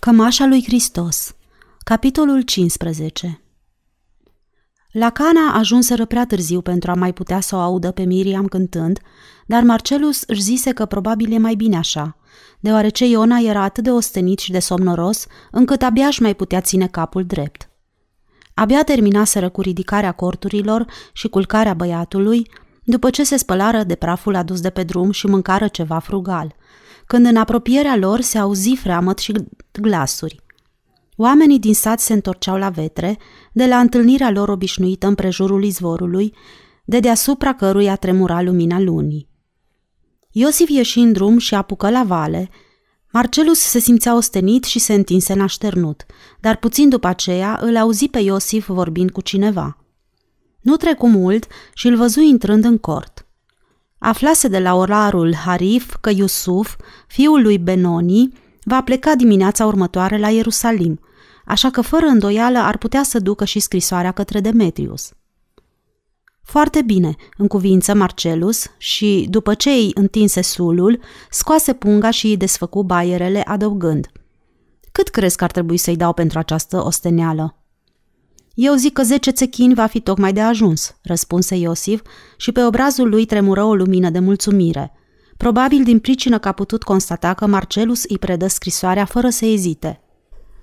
Cămașa lui Hristos. Capitolul 15 La Cana ajunseră prea târziu pentru a mai putea să o audă pe Miriam cântând, dar Marcelus își zise că probabil e mai bine așa, deoarece Iona era atât de ostenit și de somnoros, încât abia își mai putea ține capul drept. Abia terminaseră cu ridicarea corturilor și culcarea băiatului, după ce se spălară de praful adus de pe drum și mâncară ceva frugal – când în apropierea lor se auzi freamăt și glasuri. Oamenii din sat se întorceau la vetre, de la întâlnirea lor obișnuită în prejurul izvorului, de deasupra căruia tremura lumina lunii. Iosif ieși în drum și apucă la vale. Marcelus se simțea ostenit și se întinse în așternut, dar puțin după aceea îl auzi pe Iosif vorbind cu cineva. Nu trecu mult și îl văzui intrând în cort. Aflase de la orarul Harif că Iusuf, fiul lui Benoni, va pleca dimineața următoare la Ierusalim, așa că fără îndoială ar putea să ducă și scrisoarea către Demetrius. Foarte bine, în cuvință Marcelus și, după ce îi întinse sulul, scoase punga și îi desfăcu baierele adăugând. Cât crezi că ar trebui să-i dau pentru această osteneală? Eu zic că zece țechini va fi tocmai de ajuns, răspunse Iosif și pe obrazul lui tremură o lumină de mulțumire. Probabil din pricină că a putut constata că Marcelus îi predă scrisoarea fără să ezite.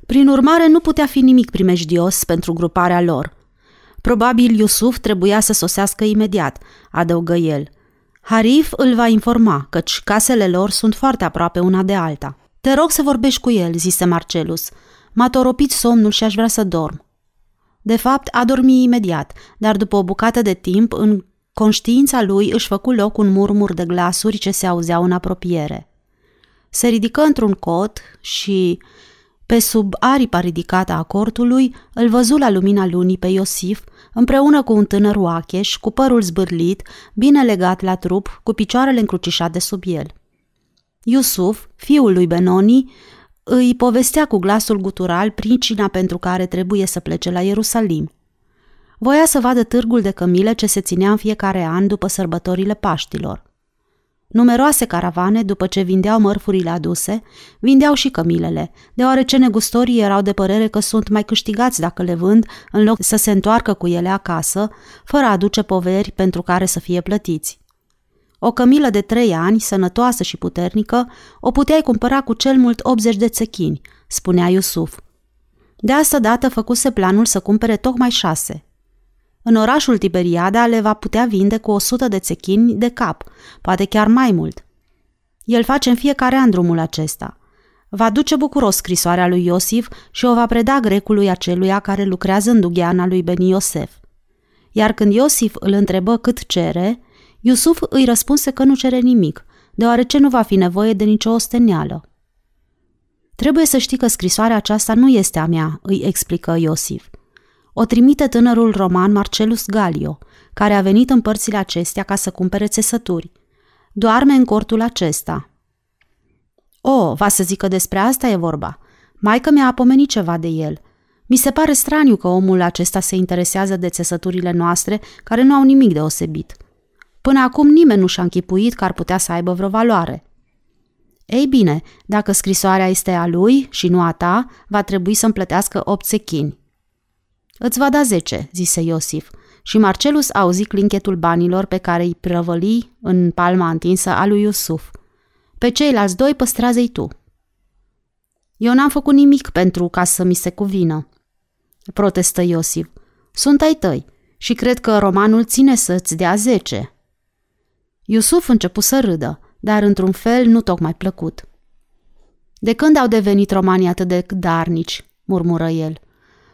Prin urmare, nu putea fi nimic primejdios pentru gruparea lor. Probabil Iusuf trebuia să sosească imediat, adăugă el. Harif îl va informa, căci casele lor sunt foarte aproape una de alta. Te rog să vorbești cu el, zise Marcelus. M-a toropit somnul și aș vrea să dorm. De fapt, a dormit imediat, dar după o bucată de timp, în conștiința lui își făcu loc un murmur de glasuri ce se auzeau în apropiere. Se ridică într-un cot și, pe sub aripa ridicată a cortului, îl văzu la lumina lunii pe Iosif, împreună cu un tânăr oacheș, cu părul zbârlit, bine legat la trup, cu picioarele încrucișate sub el. Iusuf, fiul lui Benoni, îi povestea cu glasul gutural pricina pentru care trebuie să plece la Ierusalim. Voia să vadă târgul de cămile ce se ținea în fiecare an după sărbătorile Paștilor. Numeroase caravane, după ce vindeau mărfurile aduse, vindeau și cămilele, deoarece negustorii erau de părere că sunt mai câștigați dacă le vând, în loc să se întoarcă cu ele acasă, fără a aduce poveri pentru care să fie plătiți. O cămilă de trei ani, sănătoasă și puternică, o puteai cumpăra cu cel mult 80 de țechini, spunea Iusuf. De asta dată făcuse planul să cumpere tocmai șase. În orașul Tiberiada le va putea vinde cu 100 de țechini de cap, poate chiar mai mult. El face în fiecare an drumul acesta. Va duce bucuros scrisoarea lui Iosif și o va preda grecului aceluia care lucrează în dugheana lui Beni Iosef. Iar când Iosif îl întrebă cât cere, Iusuf îi răspunse că nu cere nimic, deoarece nu va fi nevoie de nicio osteneală. Trebuie să știi că scrisoarea aceasta nu este a mea, îi explică Iosif. O trimite tânărul roman Marcelus Galio, care a venit în părțile acestea ca să cumpere țesături. Doarme în cortul acesta. O, va să zică despre asta e vorba. Maica mi-a apomenit ceva de el. Mi se pare straniu că omul acesta se interesează de țesăturile noastre, care nu au nimic deosebit – Până acum nimeni nu și-a închipuit că ar putea să aibă vreo valoare. Ei bine, dacă scrisoarea este a lui și nu a ta, va trebui să-mi plătească opt sechini. Îți va da zece, zise Iosif, și Marcelus auzi clinchetul banilor pe care îi prăvăli în palma întinsă a lui Iusuf. Pe ceilalți doi păstrează-i tu. Eu n-am făcut nimic pentru ca să mi se cuvină, protestă Iosif. Sunt ai tăi și cred că romanul ține să-ți dea zece. Iusuf începu să râdă, dar într-un fel nu tocmai plăcut. De când au devenit romanii atât de darnici?" murmură el.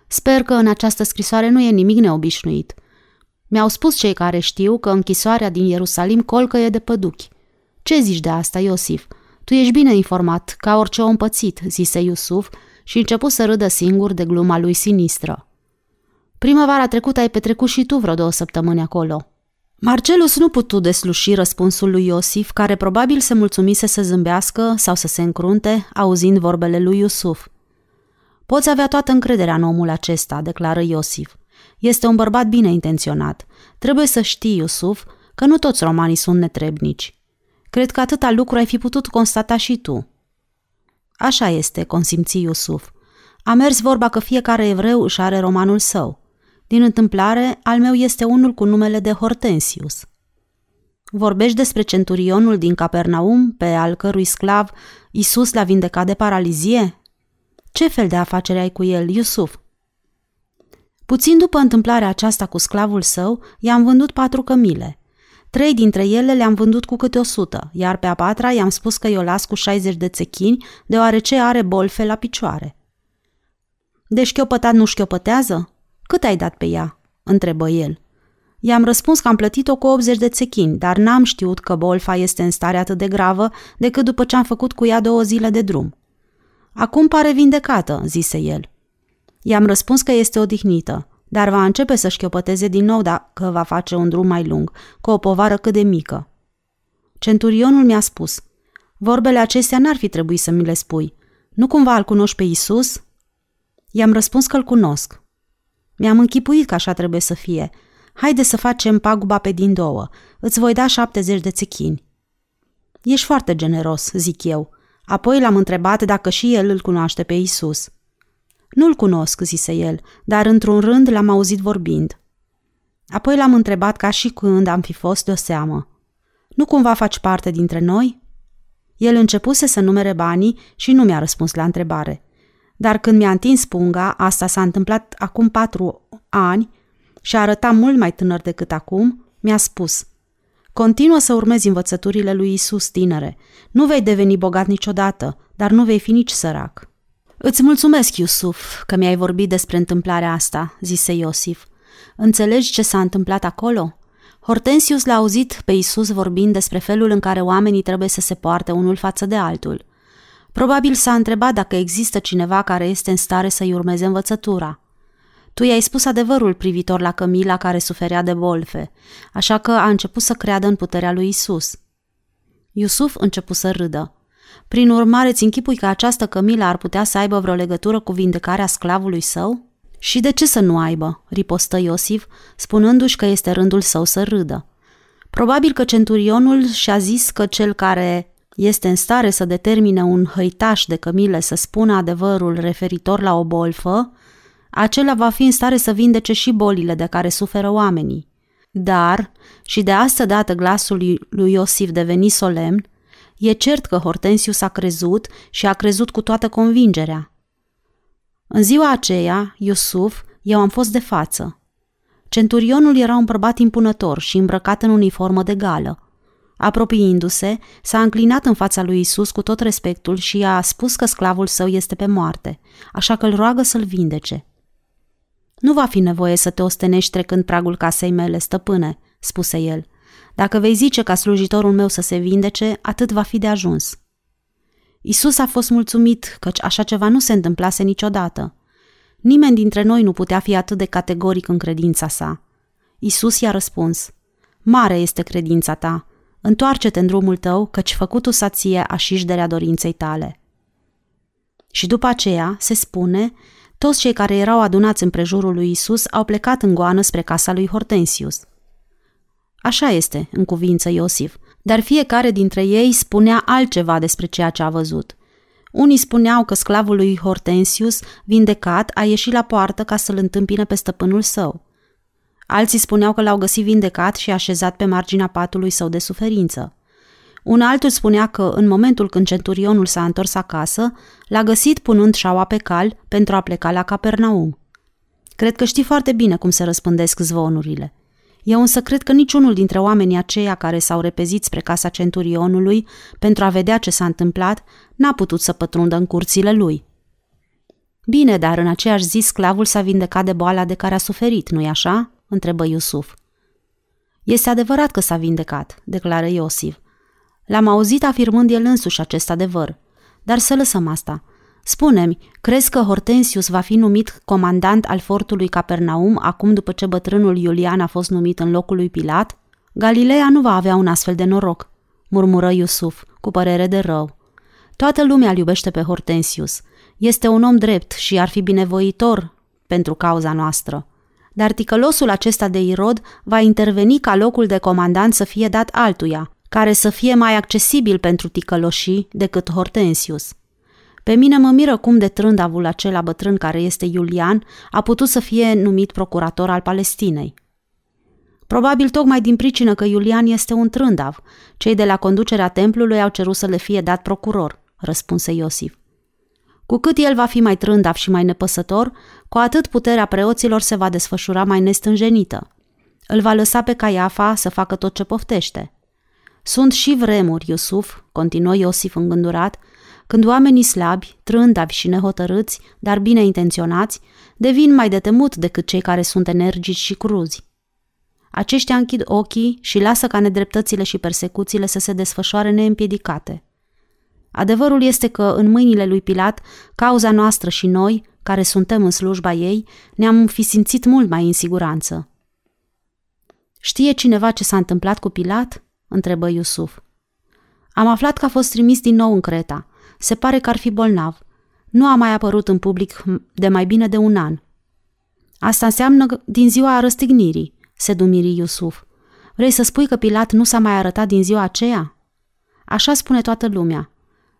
Sper că în această scrisoare nu e nimic neobișnuit. Mi-au spus cei care știu că închisoarea din Ierusalim colcăie de păduchi. Ce zici de asta, Iosif? Tu ești bine informat, ca orice om pățit, zise Iusuf și începu să râdă singur de gluma lui sinistră. Primăvara trecută ai petrecut și tu vreo două săptămâni acolo. Marcelus nu putu desluși răspunsul lui Iosif, care probabil se mulțumise să zâmbească sau să se încrunte, auzind vorbele lui Iusuf. Poți avea toată încrederea în omul acesta, declară Iosif. Este un bărbat bine intenționat. Trebuie să știi, Iusuf, că nu toți romanii sunt netrebnici. Cred că atâta lucru ai fi putut constata și tu. Așa este, consimți Iusuf. A mers vorba că fiecare evreu își are romanul său. Din întâmplare, al meu este unul cu numele de Hortensius. Vorbești despre centurionul din Capernaum, pe al cărui sclav Isus l-a vindecat de paralizie? Ce fel de afacere ai cu el, Iusuf? Puțin după întâmplarea aceasta cu sclavul său, i-am vândut patru cămile. Trei dintre ele le-am vândut cu câte o sută, iar pe a patra i-am spus că i-o las cu 60 de țechini, deoarece are bolfe la picioare. De șchiopătat nu șchiopătează? Cât ai dat pe ea?" întrebă el. I-am răspuns că am plătit-o cu 80 de țechini, dar n-am știut că bolfa este în stare atât de gravă decât după ce am făcut cu ea două zile de drum. Acum pare vindecată, zise el. I-am răspuns că este odihnită, dar va începe să șchiopăteze din nou dacă va face un drum mai lung, cu o povară cât de mică. Centurionul mi-a spus, vorbele acestea n-ar fi trebuit să mi le spui. Nu cumva îl cunoști pe Isus? I-am răspuns că îl cunosc. Mi-am închipuit că așa trebuie să fie. Haide să facem paguba pe din două. Îți voi da 70 de țechini. Ești foarte generos, zic eu. Apoi l-am întrebat dacă și el îl cunoaște pe Isus. Nu-l cunosc, zise el, dar într-un rând l-am auzit vorbind. Apoi l-am întrebat ca și când am fi fost de o seamă. Nu cumva faci parte dintre noi? El începuse să numere banii și nu mi-a răspuns la întrebare. Dar când mi-a întins punga, asta s-a întâmplat acum patru ani și arăta mult mai tânăr decât acum, mi-a spus Continuă să urmezi învățăturile lui Isus, tinere. Nu vei deveni bogat niciodată, dar nu vei fi nici sărac. Îți mulțumesc, Iusuf, că mi-ai vorbit despre întâmplarea asta, zise Iosif. Înțelegi ce s-a întâmplat acolo? Hortensius l-a auzit pe Isus vorbind despre felul în care oamenii trebuie să se poarte unul față de altul. Probabil s-a întrebat dacă există cineva care este în stare să-i urmeze învățătura. Tu i-ai spus adevărul privitor la Camila care suferea de bolfe, așa că a început să creadă în puterea lui Isus. Iusuf început să râdă. Prin urmare, îți închipui că această Camila ar putea să aibă vreo legătură cu vindecarea sclavului său? Și de ce să nu aibă? ripostă Iosif, spunându-și că este rândul său să râdă. Probabil că centurionul și-a zis că cel care este în stare să determine un hăitaș de cămile să spună adevărul referitor la o bolfă, acela va fi în stare să vindece și bolile de care suferă oamenii. Dar, și de asta dată glasul lui Iosif deveni solemn, e cert că Hortensius a crezut și a crezut cu toată convingerea. În ziua aceea, Iosuf, eu am fost de față. Centurionul era un bărbat impunător și îmbrăcat în uniformă de gală. Apropiindu-se, s-a înclinat în fața lui Isus cu tot respectul și i-a spus că sclavul său este pe moarte, așa că îl roagă să-l vindece. Nu va fi nevoie să te ostenești trecând pragul casei mele, stăpâne, spuse el. Dacă vei zice ca slujitorul meu să se vindece, atât va fi de ajuns. Isus a fost mulțumit, căci așa ceva nu se întâmplase niciodată. Nimeni dintre noi nu putea fi atât de categoric în credința sa. Isus i-a răspuns, Mare este credința ta, întoarce-te în drumul tău, căci făcutul sație așișderea dorinței tale. Și după aceea, se spune, toți cei care erau adunați în prejurul lui Isus au plecat în goană spre casa lui Hortensius. Așa este, în cuvință Iosif, dar fiecare dintre ei spunea altceva despre ceea ce a văzut. Unii spuneau că sclavul lui Hortensius, vindecat, a ieșit la poartă ca să-l întâmpine pe stăpânul său. Alții spuneau că l-au găsit vindecat și așezat pe marginea patului său de suferință. Un altul spunea că, în momentul când centurionul s-a întors acasă, l-a găsit punând șaua pe cal pentru a pleca la Capernaum. Cred că știi foarte bine cum se răspândesc zvonurile. Eu însă cred că niciunul dintre oamenii aceia care s-au repezit spre casa centurionului pentru a vedea ce s-a întâmplat n-a putut să pătrundă în curțile lui. Bine, dar în aceeași zi sclavul s-a vindecat de boala de care a suferit, nu-i așa? Întrebă Iusuf. Este adevărat că s-a vindecat, declară Iosif. L-am auzit afirmând el însuși acest adevăr. Dar să lăsăm asta. Spune-mi, crezi că Hortensius va fi numit comandant al fortului Capernaum acum după ce bătrânul Iulian a fost numit în locul lui Pilat? Galileea nu va avea un astfel de noroc, murmură Iusuf, cu părere de rău. Toată lumea îl iubește pe Hortensius. Este un om drept și ar fi binevoitor pentru cauza noastră. Dar ticălosul acesta de Irod va interveni ca locul de comandant să fie dat altuia, care să fie mai accesibil pentru ticăloșii decât Hortensius. Pe mine mă miră cum de trândavul acela bătrân care este Iulian a putut să fie numit procurator al Palestinei. Probabil tocmai din pricină că Iulian este un trândav. Cei de la conducerea templului au cerut să le fie dat procuror, răspunse Iosif. Cu cât el va fi mai trândav și mai nepăsător, cu atât puterea preoților se va desfășura mai nestânjenită. Îl va lăsa pe Caiafa să facă tot ce poftește. Sunt și vremuri, Iusuf, continuă Iosif îngândurat, când oamenii slabi, trândavi și nehotărâți, dar bine intenționați, devin mai de temut decât cei care sunt energici și cruzi. Aceștia închid ochii și lasă ca nedreptățile și persecuțiile să se desfășoare neîmpiedicate. Adevărul este că în mâinile lui Pilat, cauza noastră și noi, care suntem în slujba ei, ne-am fi simțit mult mai în siguranță. Știe cineva ce s-a întâmplat cu Pilat? întrebă Iusuf. Am aflat că a fost trimis din nou în Creta. Se pare că ar fi bolnav. Nu a mai apărut în public de mai bine de un an. Asta înseamnă din ziua răstignirii, se dumiri Iusuf. Vrei să spui că Pilat nu s-a mai arătat din ziua aceea? Așa spune toată lumea.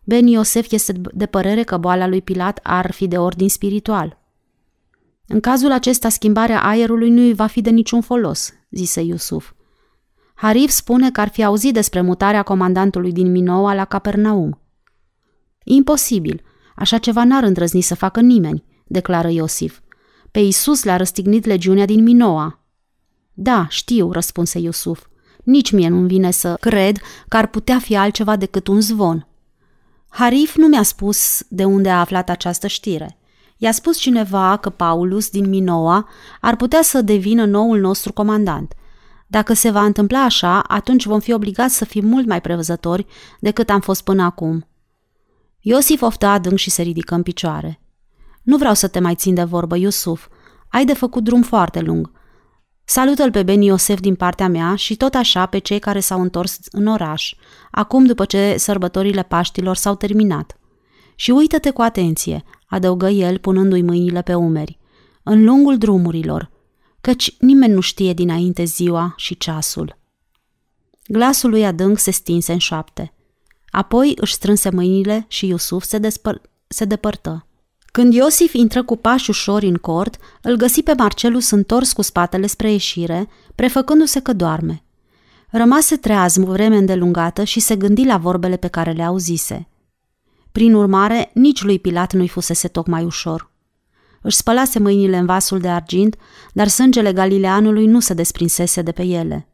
Ben Iosef este de părere că boala lui Pilat ar fi de ordin spiritual. În cazul acesta, schimbarea aerului nu îi va fi de niciun folos, zise Iusuf. Harif spune că ar fi auzit despre mutarea comandantului din Minoa la Capernaum. Imposibil, așa ceva n-ar îndrăzni să facă nimeni, declară Iosif. Pe Isus l-a răstignit legiunea din Minoa. Da, știu, răspunse Iosuf. Nici mie nu-mi vine să cred că ar putea fi altceva decât un zvon. Harif nu mi-a spus de unde a aflat această știre. I-a spus cineva că Paulus din Minoa ar putea să devină noul nostru comandant. Dacă se va întâmpla așa, atunci vom fi obligați să fim mult mai prevăzători decât am fost până acum. Iosif oftă adânc și se ridică în picioare. Nu vreau să te mai țin de vorbă, Iusuf. Ai de făcut drum foarte lung. Salută-l pe Ben Iosef din partea mea și tot așa pe cei care s-au întors în oraș, acum după ce sărbătorile Paștilor s-au terminat. Și uită-te cu atenție, adăugă el punându-i mâinile pe umeri, în lungul drumurilor, căci nimeni nu știe dinainte ziua și ceasul. Glasul lui adânc se stinse în șoapte. Apoi își strânse mâinile și Iusuf se, despăr- se depărtă. Când Iosif intră cu pași ușori în cort, îl găsi pe Marcelus întors cu spatele spre ieșire, prefăcându-se că doarme. Rămase treaz vreme îndelungată și se gândi la vorbele pe care le auzise. Prin urmare, nici lui Pilat nu-i fusese tocmai ușor. Își spălase mâinile în vasul de argint, dar sângele galileanului nu se desprinsese de pe ele.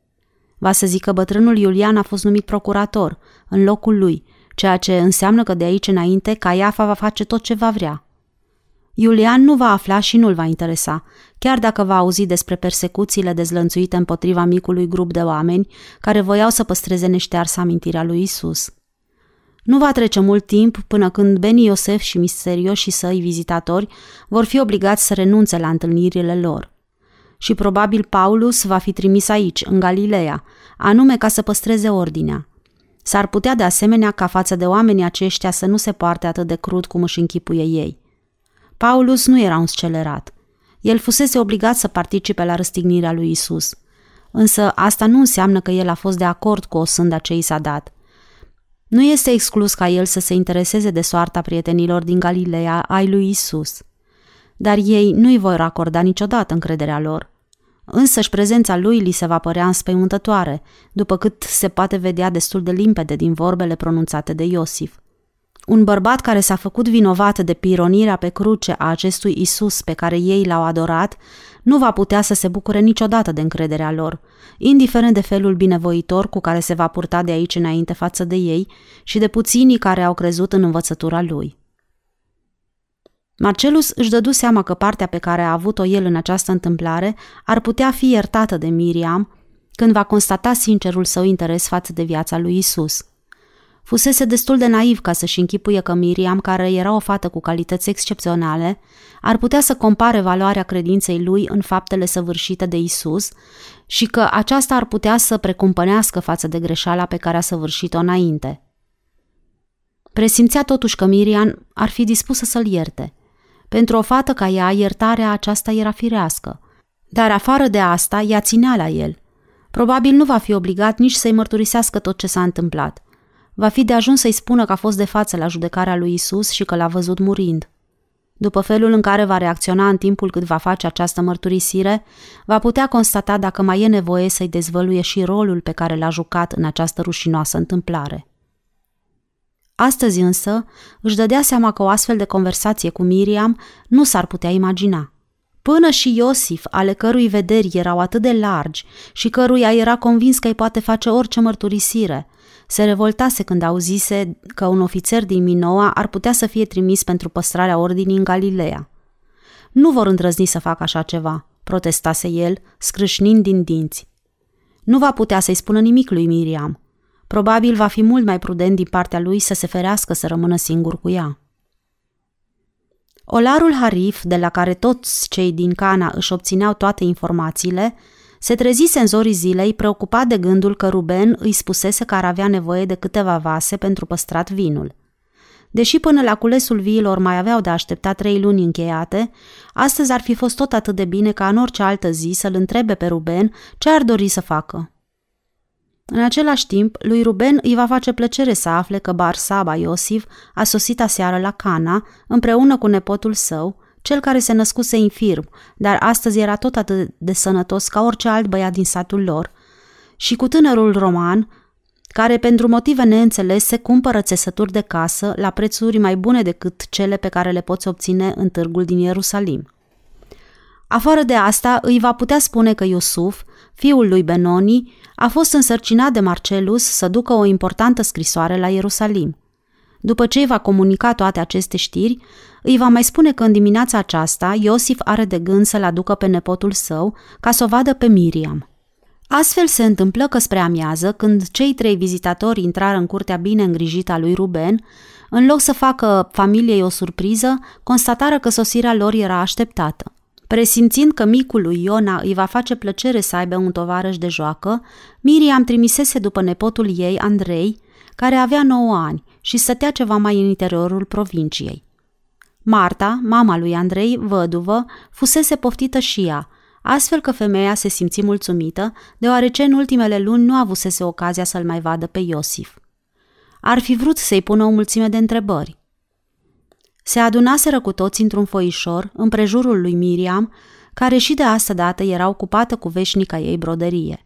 Va să zic că bătrânul Iulian a fost numit procurator, în locul lui, ceea ce înseamnă că de aici înainte Caiafa va face tot ce va vrea. Iulian nu va afla și nu-l va interesa, chiar dacă va auzi despre persecuțiile dezlănțuite împotriva micului grup de oameni care voiau să păstreze neștearsă amintirea lui Isus. Nu va trece mult timp până când Beni Iosef și misterioșii săi vizitatori vor fi obligați să renunțe la întâlnirile lor. Și probabil Paulus va fi trimis aici, în Galileea, anume ca să păstreze ordinea. S-ar putea de asemenea ca față de oamenii aceștia să nu se poarte atât de crud cum își închipuie ei. Paulus nu era un scelerat. El fusese obligat să participe la răstignirea lui Isus. Însă asta nu înseamnă că el a fost de acord cu o sânda ce i s-a dat. Nu este exclus ca el să se intereseze de soarta prietenilor din Galileea ai lui Isus. Dar ei nu-i vor acorda niciodată încrederea lor. Însăși prezența lui li se va părea înspăimântătoare, după cât se poate vedea destul de limpede din vorbele pronunțate de Iosif. Un bărbat care s-a făcut vinovat de pironirea pe cruce a acestui Isus pe care ei l-au adorat, nu va putea să se bucure niciodată de încrederea lor, indiferent de felul binevoitor cu care se va purta de aici înainte față de ei și de puținii care au crezut în învățătura lui. Marcelus își dădu seama că partea pe care a avut-o el în această întâmplare ar putea fi iertată de Miriam când va constata sincerul său interes față de viața lui Isus. Fusese destul de naiv ca să-și închipuie că Miriam, care era o fată cu calități excepționale, ar putea să compare valoarea credinței lui în faptele săvârșite de Isus și că aceasta ar putea să precumpănească față de greșeala pe care a săvârșit-o înainte. Presimțea totuși că Miriam ar fi dispusă să-l ierte. Pentru o fată ca ea, iertarea aceasta era firească. Dar afară de asta, ea ținea la el. Probabil nu va fi obligat nici să-i mărturisească tot ce s-a întâmplat. Va fi de ajuns să-i spună că a fost de față la judecarea lui Isus și că l-a văzut murind. După felul în care va reacționa în timpul cât va face această mărturisire, va putea constata dacă mai e nevoie să-i dezvăluie și rolul pe care l-a jucat în această rușinoasă întâmplare. Astăzi însă își dădea seama că o astfel de conversație cu Miriam nu s-ar putea imagina. Până și Iosif, ale cărui vederi erau atât de largi și căruia era convins că îi poate face orice mărturisire, se revoltase când auzise că un ofițer din Minoa ar putea să fie trimis pentru păstrarea ordinii în Galileea. Nu vor îndrăzni să facă așa ceva, protestase el, scrâșnind din dinți. Nu va putea să-i spună nimic lui Miriam. Probabil va fi mult mai prudent din partea lui să se ferească să rămână singur cu ea. Olarul Harif, de la care toți cei din Cana își obțineau toate informațiile, se trezise în zorii zilei preocupat de gândul că Ruben îi spusese că ar avea nevoie de câteva vase pentru păstrat vinul. Deși până la culesul viilor mai aveau de așteptat trei luni încheiate, astăzi ar fi fost tot atât de bine ca în orice altă zi să-l întrebe pe Ruben ce ar dori să facă. În același timp, lui Ruben îi va face plăcere să afle că Bar Saba Iosif a sosit aseară la Cana împreună cu nepotul său, cel care se născuse infirm, dar astăzi era tot atât de sănătos ca orice alt băiat din satul lor, și cu tânărul roman, care pentru motive neînțelese cumpără țesături de casă la prețuri mai bune decât cele pe care le poți obține în târgul din Ierusalim. Afară de asta, îi va putea spune că Iosuf, fiul lui Benoni, a fost însărcinat de Marcelus să ducă o importantă scrisoare la Ierusalim. După ce îi va comunica toate aceste știri, îi va mai spune că în dimineața aceasta Iosif are de gând să-l aducă pe nepotul său ca să o vadă pe Miriam. Astfel se întâmplă că spre amiază, când cei trei vizitatori intrară în curtea bine îngrijită a lui Ruben, în loc să facă familiei o surpriză, constatară că sosirea lor era așteptată. Presimțind că micul lui Iona îi va face plăcere să aibă un tovarăș de joacă, Miriam trimisese după nepotul ei, Andrei, care avea 9 ani și stătea ceva mai în interiorul provinciei. Marta, mama lui Andrei, văduvă, fusese poftită și ea, astfel că femeia se simți mulțumită, deoarece în ultimele luni nu avusese ocazia să-l mai vadă pe Iosif. Ar fi vrut să-i pună o mulțime de întrebări. Se adunaseră cu toți într-un foișor, împrejurul lui Miriam, care și de asta dată era ocupată cu veșnica ei broderie.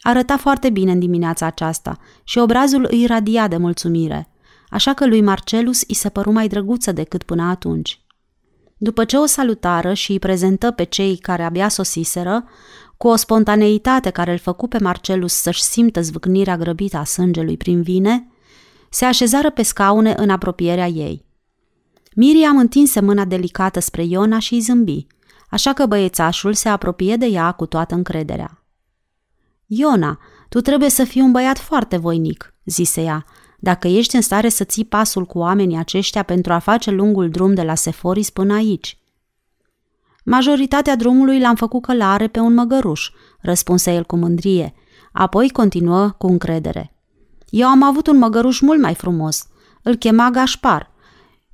Arăta foarte bine în dimineața aceasta și obrazul îi radia de mulțumire, așa că lui Marcelus îi se păru mai drăguță decât până atunci. După ce o salutară și îi prezentă pe cei care abia sosiseră, cu o spontaneitate care îl făcu pe Marcelus să-și simtă zvâcnirea grăbită a sângelui prin vine, se așezară pe scaune în apropierea ei. Miriam întinse mâna delicată spre Iona și îi zâmbi, așa că băiețașul se apropie de ea cu toată încrederea. Iona, tu trebuie să fii un băiat foarte voinic, zise ea, dacă ești în stare să ții pasul cu oamenii aceștia pentru a face lungul drum de la Seforis până aici. Majoritatea drumului l-am făcut călare pe un măgăruș, răspunse el cu mândrie, apoi continuă cu încredere. Eu am avut un măgăruș mult mai frumos, îl chema Gașpar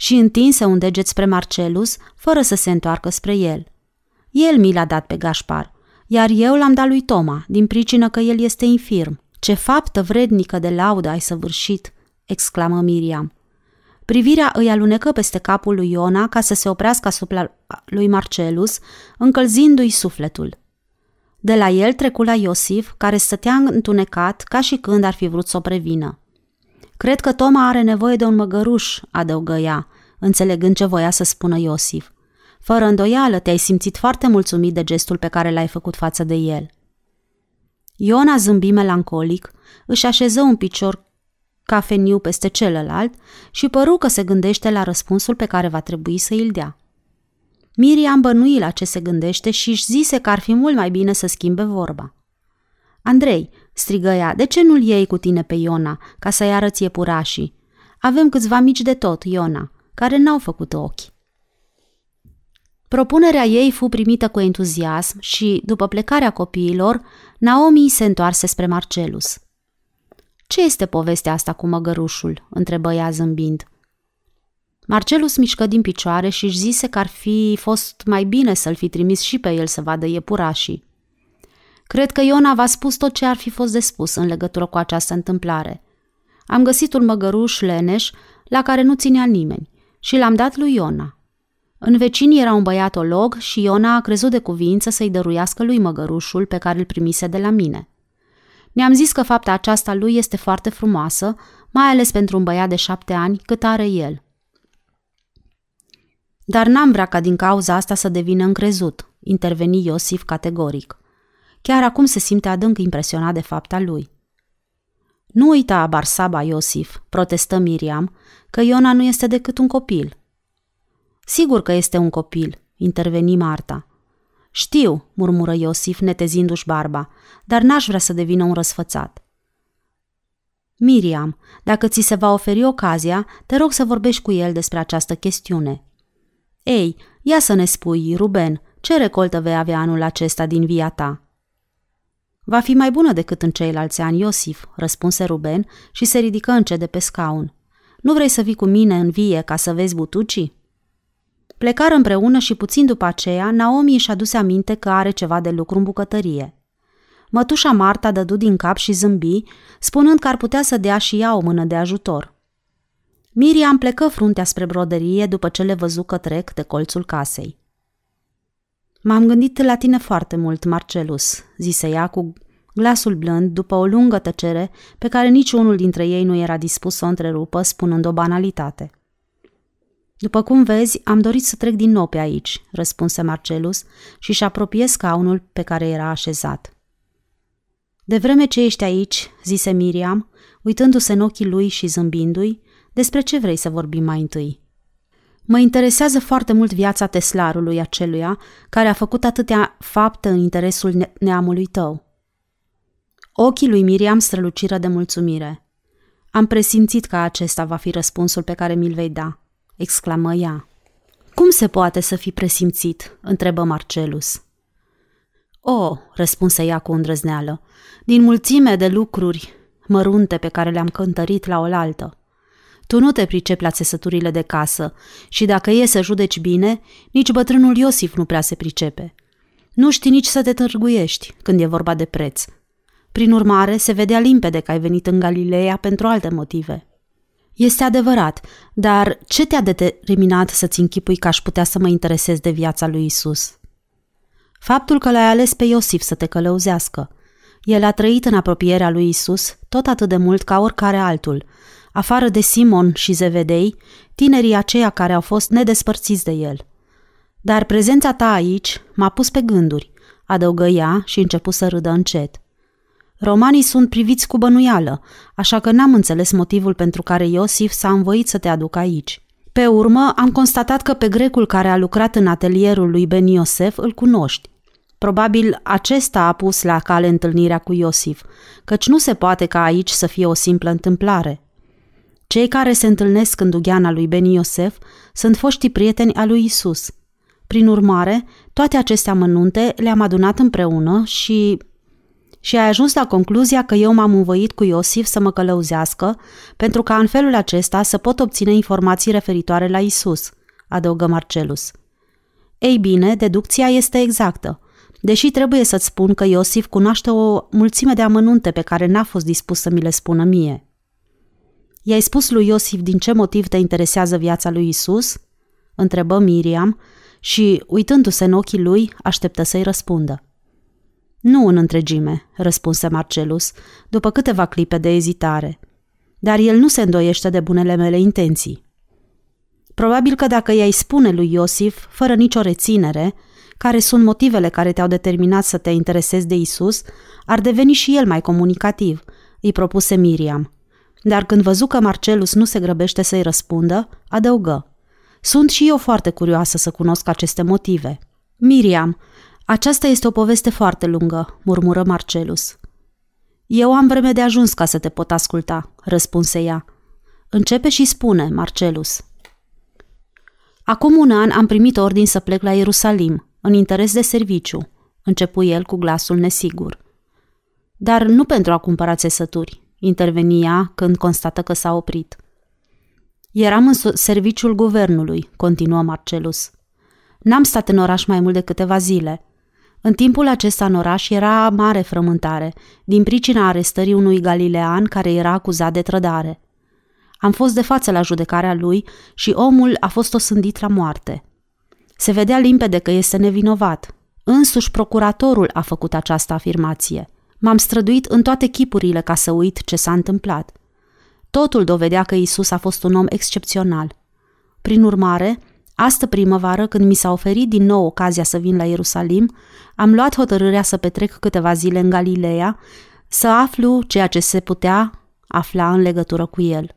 și întinse un deget spre Marcelus, fără să se întoarcă spre el. El mi l-a dat pe Gașpar, iar eu l-am dat lui Toma, din pricină că el este infirm. Ce faptă vrednică de laudă ai săvârșit!" exclamă Miriam. Privirea îi alunecă peste capul lui Iona ca să se oprească asupra lui Marcelus, încălzindu-i sufletul. De la el trecu la Iosif, care stătea întunecat ca și când ar fi vrut să o prevină. Cred că Toma are nevoie de un măgăruș, adăugă ea, înțelegând ce voia să spună Iosif. Fără îndoială, te-ai simțit foarte mulțumit de gestul pe care l-ai făcut față de el. Iona zâmbi melancolic, își așeză un picior cafeniu peste celălalt și păru că se gândește la răspunsul pe care va trebui să îl dea. Miriam bănui la ce se gândește și își zise că ar fi mult mai bine să schimbe vorba. Andrei, strigă ea, de ce nu-l iei cu tine pe Iona, ca să-i arăți iepurașii? Avem câțiva mici de tot, Iona, care n-au făcut ochi. Propunerea ei fu primită cu entuziasm și, după plecarea copiilor, Naomi se întoarse spre Marcelus. Ce este povestea asta cu măgărușul?" întrebă ea zâmbind. Marcelus mișcă din picioare și își zise că ar fi fost mai bine să-l fi trimis și pe el să vadă iepurașii. Cred că Iona v-a spus tot ce ar fi fost de spus în legătură cu această întâmplare. Am găsit un măgăruș leneș la care nu ținea nimeni și l-am dat lui Iona. În vecini era un băiat olog și Iona a crezut de cuvință să-i dăruiască lui măgărușul pe care îl primise de la mine. Ne-am zis că fapta aceasta lui este foarte frumoasă, mai ales pentru un băiat de șapte ani cât are el. Dar n-am vrea ca din cauza asta să devină încrezut, interveni Iosif categoric. Chiar acum se simte adânc impresionat de fapta lui. Nu uita, Barsaba Iosif, protestă Miriam, că Iona nu este decât un copil. Sigur că este un copil, interveni Marta. Știu, murmură Iosif, netezindu-și barba, dar n-aș vrea să devină un răsfățat. Miriam, dacă ți se va oferi ocazia, te rog să vorbești cu el despre această chestiune. Ei, ia să ne spui, Ruben, ce recoltă vei avea anul acesta din via ta? Va fi mai bună decât în ceilalți ani, Iosif, răspunse Ruben și se ridică încet de pe scaun. Nu vrei să vii cu mine în vie ca să vezi butucii? Plecară împreună și puțin după aceea, Naomi își aduse aminte că are ceva de lucru în bucătărie. Mătușa Marta dădu din cap și zâmbi, spunând că ar putea să dea și ea o mână de ajutor. Miriam plecă fruntea spre broderie după ce le văzu că trec de colțul casei. M-am gândit la tine foarte mult, Marcelus, zise ea cu glasul blând după o lungă tăcere pe care niciunul dintre ei nu era dispus să o întrerupă spunând o banalitate. După cum vezi, am dorit să trec din nou pe aici, răspunse Marcelus și și apropie scaunul pe care era așezat. De vreme ce ești aici, zise Miriam, uitându-se în ochii lui și zâmbindu-i, despre ce vrei să vorbim mai întâi? Mă interesează foarte mult viața teslarului aceluia care a făcut atâtea fapte în interesul neamului tău. Ochii lui Miriam străluciră de mulțumire. Am presimțit că acesta va fi răspunsul pe care mi-l vei da, exclamă ea. Cum se poate să fi presimțit? întrebă Marcelus. O, răspunse ea cu îndrăzneală, din mulțime de lucruri mărunte pe care le-am cântărit la oaltă. Tu nu te pricepi la țesăturile de casă și dacă e să judeci bine, nici bătrânul Iosif nu prea se pricepe. Nu știi nici să te târguiești când e vorba de preț. Prin urmare, se vedea limpede că ai venit în Galileea pentru alte motive. Este adevărat, dar ce te-a determinat să-ți închipui că aș putea să mă interesez de viața lui Isus? Faptul că l-ai ales pe Iosif să te călăuzească. El a trăit în apropierea lui Isus tot atât de mult ca oricare altul – afară de Simon și Zevedei, tinerii aceia care au fost nedespărțiți de el. Dar prezența ta aici m-a pus pe gânduri, adăugă ea și început să râdă încet. Romanii sunt priviți cu bănuială, așa că n-am înțeles motivul pentru care Iosif s-a învoit să te aducă aici. Pe urmă, am constatat că pe grecul care a lucrat în atelierul lui Ben Iosef îl cunoști. Probabil acesta a pus la cale întâlnirea cu Iosif, căci nu se poate ca aici să fie o simplă întâmplare. Cei care se întâlnesc în dugheana lui Ben Iosef sunt foștii prieteni al lui Isus. Prin urmare, toate aceste amănunte le-am adunat împreună și și ai ajuns la concluzia că eu m-am învoit cu Iosif să mă călăuzească, pentru ca în felul acesta să pot obține informații referitoare la Isus, adăugă Marcelus. Ei bine, deducția este exactă, deși trebuie să-ți spun că Iosif cunoaște o mulțime de amănunte pe care n-a fost dispus să mi le spună mie. I-ai spus lui Iosif din ce motiv te interesează viața lui Isus? întrebă Miriam și, uitându-se în ochii lui, așteptă să-i răspundă. Nu în întregime, răspunse Marcelus, după câteva clipe de ezitare. Dar el nu se îndoiește de bunele mele intenții. Probabil că dacă i-ai spune lui Iosif, fără nicio reținere, care sunt motivele care te-au determinat să te interesezi de Isus, ar deveni și el mai comunicativ, îi propuse Miriam. Dar când văzu că Marcelus nu se grăbește să-i răspundă, adăugă. Sunt și eu foarte curioasă să cunosc aceste motive. Miriam, aceasta este o poveste foarte lungă, murmură Marcelus. Eu am vreme de ajuns ca să te pot asculta, răspunse ea. Începe și spune, Marcelus. Acum un an am primit ordin să plec la Ierusalim, în interes de serviciu, începu el cu glasul nesigur. Dar nu pentru a cumpăra țesături, intervenia când constată că s-a oprit. Eram în serviciul guvernului, continuă Marcelus. N-am stat în oraș mai mult de câteva zile. În timpul acesta în oraș era mare frământare, din pricina arestării unui galilean care era acuzat de trădare. Am fost de față la judecarea lui și omul a fost osândit la moarte. Se vedea limpede că este nevinovat. Însuși procuratorul a făcut această afirmație. M-am străduit în toate chipurile ca să uit ce s-a întâmplat. Totul dovedea că Isus a fost un om excepțional. Prin urmare, Astă primăvară, când mi s-a oferit din nou ocazia să vin la Ierusalim, am luat hotărârea să petrec câteva zile în Galileea, să aflu ceea ce se putea afla în legătură cu el.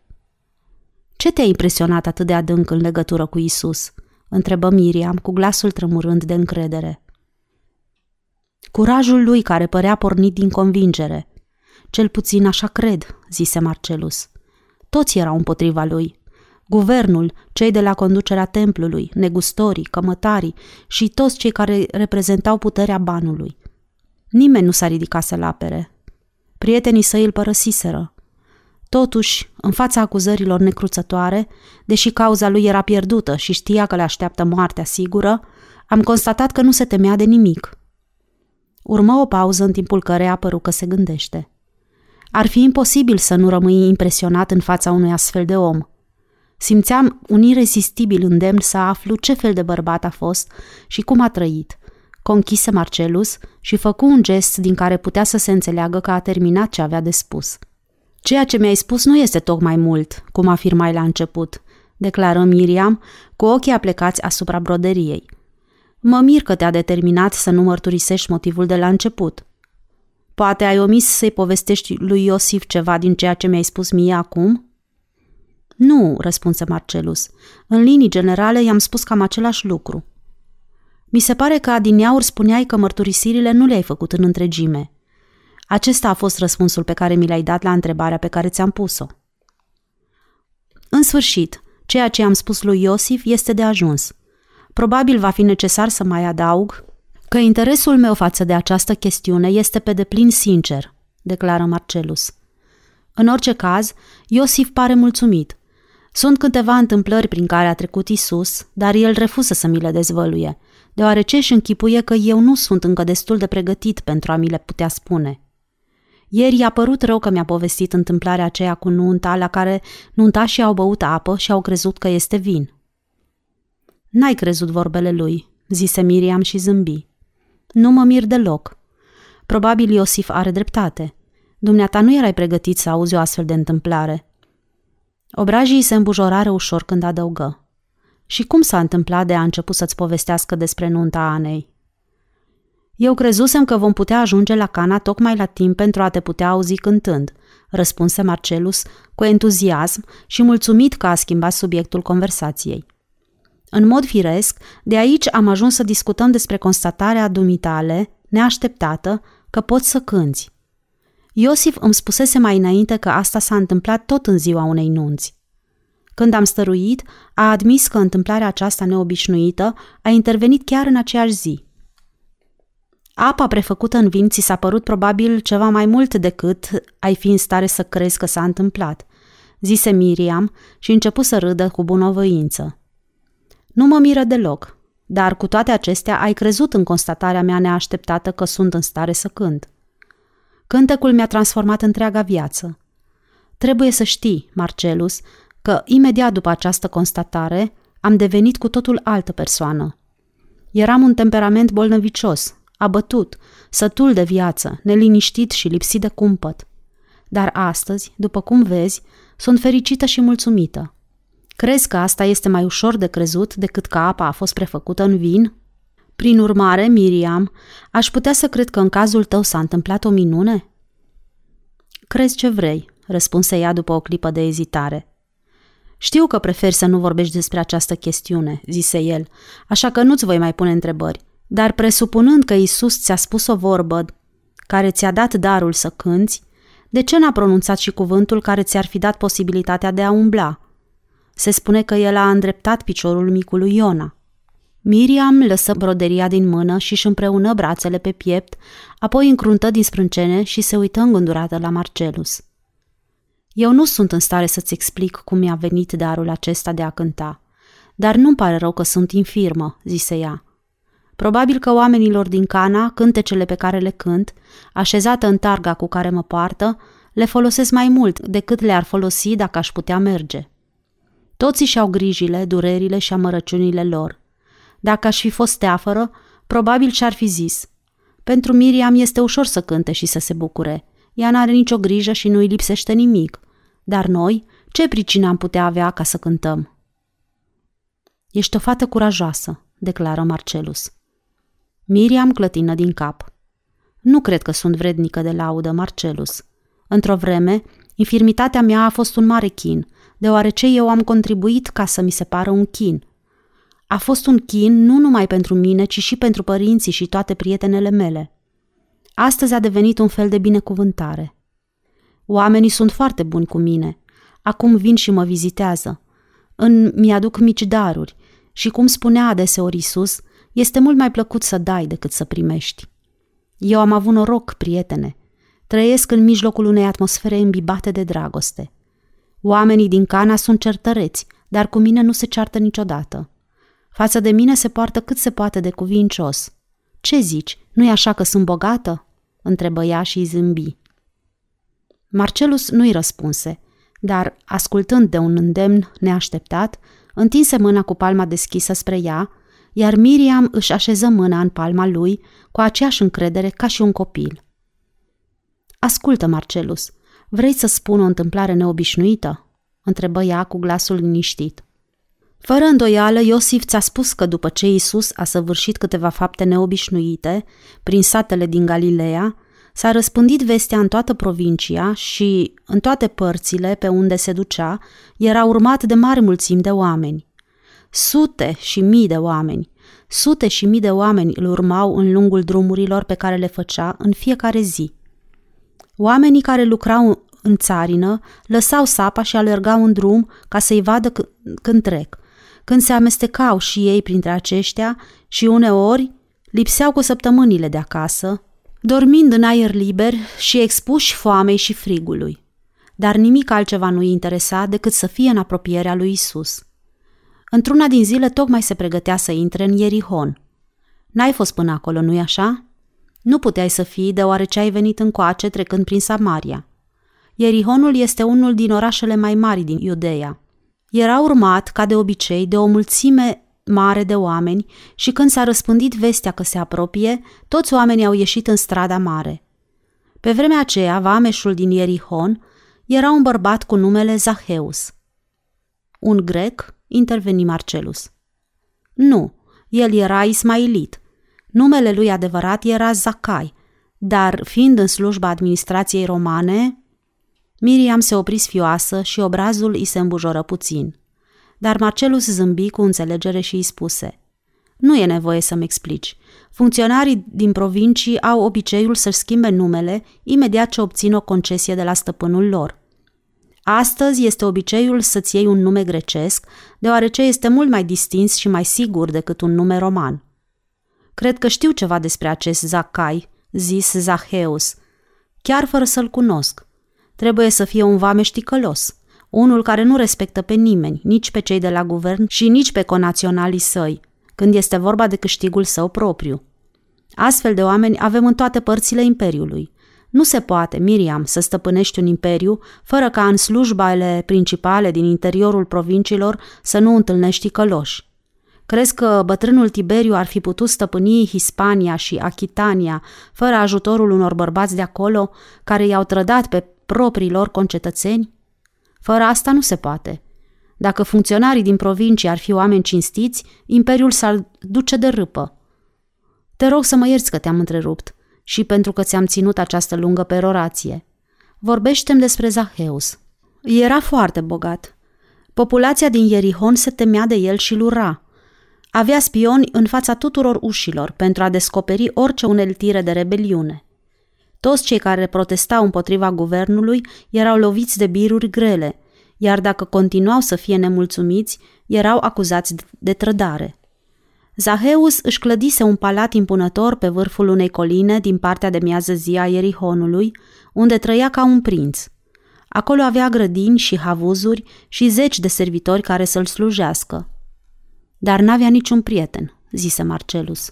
Ce te-a impresionat atât de adânc în legătură cu Isus? întrebă Miriam cu glasul tremurând de încredere. Curajul lui care părea pornit din convingere. Cel puțin așa cred, zise Marcelus. Toți erau împotriva lui. Guvernul, cei de la conducerea templului, negustorii, cămătarii și toți cei care reprezentau puterea banului. Nimeni nu s-a ridicat să-l apere. Prietenii săi îl părăsiseră. Totuși, în fața acuzărilor necruțătoare, deși cauza lui era pierdută și știa că le așteaptă moartea sigură, am constatat că nu se temea de nimic. Urmă o pauză în timpul căreia apăru că se gândește. Ar fi imposibil să nu rămâi impresionat în fața unui astfel de om – Simțeam un irezistibil îndemn să aflu ce fel de bărbat a fost și cum a trăit. Conchise Marcelus și făcu un gest din care putea să se înțeleagă că a terminat ce avea de spus. Ceea ce mi-ai spus nu este tocmai mult, cum afirmai la început, declară Miriam, cu ochii aplecați asupra broderiei. Mă mir că te-a determinat să nu mărturisești motivul de la început. Poate ai omis să-i povestești lui Iosif ceva din ceea ce mi-ai spus mie acum? Nu, răspunse Marcelus. În linii generale i-am spus cam același lucru. Mi se pare că adineauri spuneai că mărturisirile nu le-ai făcut în întregime. Acesta a fost răspunsul pe care mi l-ai dat la întrebarea pe care ți-am pus-o. În sfârșit, ceea ce am spus lui Iosif este de ajuns. Probabil va fi necesar să mai adaug că interesul meu față de această chestiune este pe deplin sincer, declară Marcelus. În orice caz, Iosif pare mulțumit – sunt câteva întâmplări prin care a trecut Isus, dar el refuză să mi le dezvăluie, deoarece își închipuie că eu nu sunt încă destul de pregătit pentru a mi le putea spune. Ieri i-a părut rău că mi-a povestit întâmplarea aceea cu nunta, la care nuntașii au băut apă și au crezut că este vin. N-ai crezut vorbele lui, zise Miriam și zâmbi. Nu mă mir deloc. Probabil Iosif are dreptate. Dumneata nu erai pregătit să auzi o astfel de întâmplare. Obrajii se îmbujorară ușor când adăugă. Și cum s-a întâmplat de a început să-ți povestească despre nunta Anei? Eu crezusem că vom putea ajunge la Cana tocmai la timp pentru a te putea auzi cântând, răspunse Marcelus cu entuziasm și mulțumit că a schimbat subiectul conversației. În mod firesc, de aici am ajuns să discutăm despre constatarea dumitale, neașteptată, că poți să cânți. Iosif îmi spusese mai înainte că asta s-a întâmplat tot în ziua unei nunți. Când am stăruit, a admis că întâmplarea aceasta neobișnuită a intervenit chiar în aceeași zi. Apa prefăcută în vin ți s-a părut probabil ceva mai mult decât ai fi în stare să crezi că s-a întâmplat, zise Miriam și început să râdă cu bunăvoință. Nu mă miră deloc, dar cu toate acestea ai crezut în constatarea mea neașteptată că sunt în stare să cânt. Cântecul mi-a transformat întreaga viață. Trebuie să știi, Marcelus, că imediat după această constatare am devenit cu totul altă persoană. Eram un temperament bolnăvicios, abătut, sătul de viață, neliniștit și lipsit de cumpăt. Dar astăzi, după cum vezi, sunt fericită și mulțumită. Crezi că asta este mai ușor de crezut decât că apa a fost prefăcută în vin prin urmare, Miriam, aș putea să cred că în cazul tău s-a întâmplat o minune? Crezi ce vrei, răspunse ea după o clipă de ezitare. Știu că preferi să nu vorbești despre această chestiune, zise el, așa că nu-ți voi mai pune întrebări. Dar presupunând că Isus ți-a spus o vorbă care ți-a dat darul să cânți, de ce n-a pronunțat și cuvântul care ți-ar fi dat posibilitatea de a umbla? Se spune că el a îndreptat piciorul micului Iona. Miriam lăsă broderia din mână și își împreună brațele pe piept, apoi încruntă din sprâncene și se uită îngândurată la Marcelus. Eu nu sunt în stare să-ți explic cum mi-a venit darul acesta de a cânta, dar nu-mi pare rău că sunt infirmă, zise ea. Probabil că oamenilor din Cana, cântecele pe care le cânt, așezată în targa cu care mă poartă, le folosesc mai mult decât le-ar folosi dacă aș putea merge. Toți și-au grijile, durerile și amărăciunile lor. Dacă aș fi fost teafără, probabil și-ar fi zis. Pentru Miriam este ușor să cânte și să se bucure. Ea n-are nicio grijă și nu-i lipsește nimic. Dar noi, ce pricină am putea avea ca să cântăm? Ești o fată curajoasă, declară Marcelus. Miriam clătină din cap. Nu cred că sunt vrednică de laudă, Marcelus. Într-o vreme, infirmitatea mea a fost un mare chin, deoarece eu am contribuit ca să mi se pară un chin. A fost un chin nu numai pentru mine, ci și pentru părinții și toate prietenele mele. Astăzi a devenit un fel de binecuvântare. Oamenii sunt foarte buni cu mine. Acum vin și mă vizitează. În mi-aduc mici daruri și, cum spunea adeseori Isus, este mult mai plăcut să dai decât să primești. Eu am avut noroc, prietene. Trăiesc în mijlocul unei atmosfere îmbibate de dragoste. Oamenii din Cana sunt certăreți, dar cu mine nu se ceartă niciodată. Față de mine se poartă cât se poate de cuvincios. Ce zici, nu-i așa că sunt bogată?" întrebă ea și îi zâmbi. Marcelus nu-i răspunse, dar, ascultând de un îndemn neașteptat, întinse mâna cu palma deschisă spre ea, iar Miriam își așeză mâna în palma lui cu aceeași încredere ca și un copil. Ascultă, Marcelus, vrei să spun o întâmplare neobișnuită?" întrebă ea cu glasul liniștit. Fără îndoială, Iosif ți-a spus că după ce Isus a săvârșit câteva fapte neobișnuite prin satele din Galileea, s-a răspândit vestea în toată provincia și, în toate părțile pe unde se ducea, era urmat de mari mulțimi de oameni. Sute și mii de oameni, sute și mii de oameni îl urmau în lungul drumurilor pe care le făcea în fiecare zi. Oamenii care lucrau în țarină lăsau sapa și alergau în drum ca să-i vadă c- când trec. Când se amestecau și ei printre aceștia și uneori lipseau cu săptămânile de acasă, dormind în aer liber și expuși foamei și frigului. Dar nimic altceva nu-i interesa decât să fie în apropierea lui Isus. Într-una din zile tocmai se pregătea să intre în Ierihon. N-ai fost până acolo, nu-i așa? Nu puteai să fii, deoarece ai venit încoace trecând prin Samaria. Ierihonul este unul din orașele mai mari din Iudeea. Era urmat, ca de obicei, de o mulțime mare de oameni și când s-a răspândit vestea că se apropie, toți oamenii au ieșit în strada mare. Pe vremea aceea, vameșul din Ierihon era un bărbat cu numele Zaheus. Un grec, interveni Marcelus. Nu, el era ismailit. Numele lui adevărat era Zacai, dar fiind în slujba administrației romane, Miriam se opri sfioasă și obrazul îi se îmbujoră puțin. Dar Marcelus zâmbi cu înțelegere și îi spuse Nu e nevoie să-mi explici. Funcționarii din provincii au obiceiul să-și schimbe numele imediat ce obțin o concesie de la stăpânul lor. Astăzi este obiceiul să-ți iei un nume grecesc, deoarece este mult mai distins și mai sigur decât un nume roman. Cred că știu ceva despre acest Zacai, zis Zaheus, chiar fără să-l cunosc. Trebuie să fie un vameș șticălos, unul care nu respectă pe nimeni, nici pe cei de la guvern și nici pe conaționalii săi, când este vorba de câștigul său propriu. Astfel de oameni avem în toate părțile Imperiului. Nu se poate, Miriam, să stăpânești un imperiu fără ca în slujbele principale din interiorul provinciilor să nu întâlnești căloși. Crezi că bătrânul Tiberiu ar fi putut stăpâni Hispania și Achitania fără ajutorul unor bărbați de acolo care i-au trădat pe propriilor concetățeni? Fără asta nu se poate. Dacă funcționarii din provincie ar fi oameni cinstiți, imperiul s-ar duce de râpă. Te rog să mă ierți că te-am întrerupt și pentru că ți-am ținut această lungă perorație. Vorbește-mi despre Zaheus. Era foarte bogat. Populația din Ierihon se temea de el și lura. Avea spioni în fața tuturor ușilor pentru a descoperi orice uneltire de rebeliune. Toți cei care protestau împotriva guvernului erau loviți de biruri grele, iar dacă continuau să fie nemulțumiți, erau acuzați de trădare. Zaheus își clădise un palat impunător pe vârful unei coline din partea de miază zi a Ierihonului, unde trăia ca un prinț. Acolo avea grădini și havuzuri și zeci de servitori care să-l slujească. Dar n-avea niciun prieten, zise Marcelus.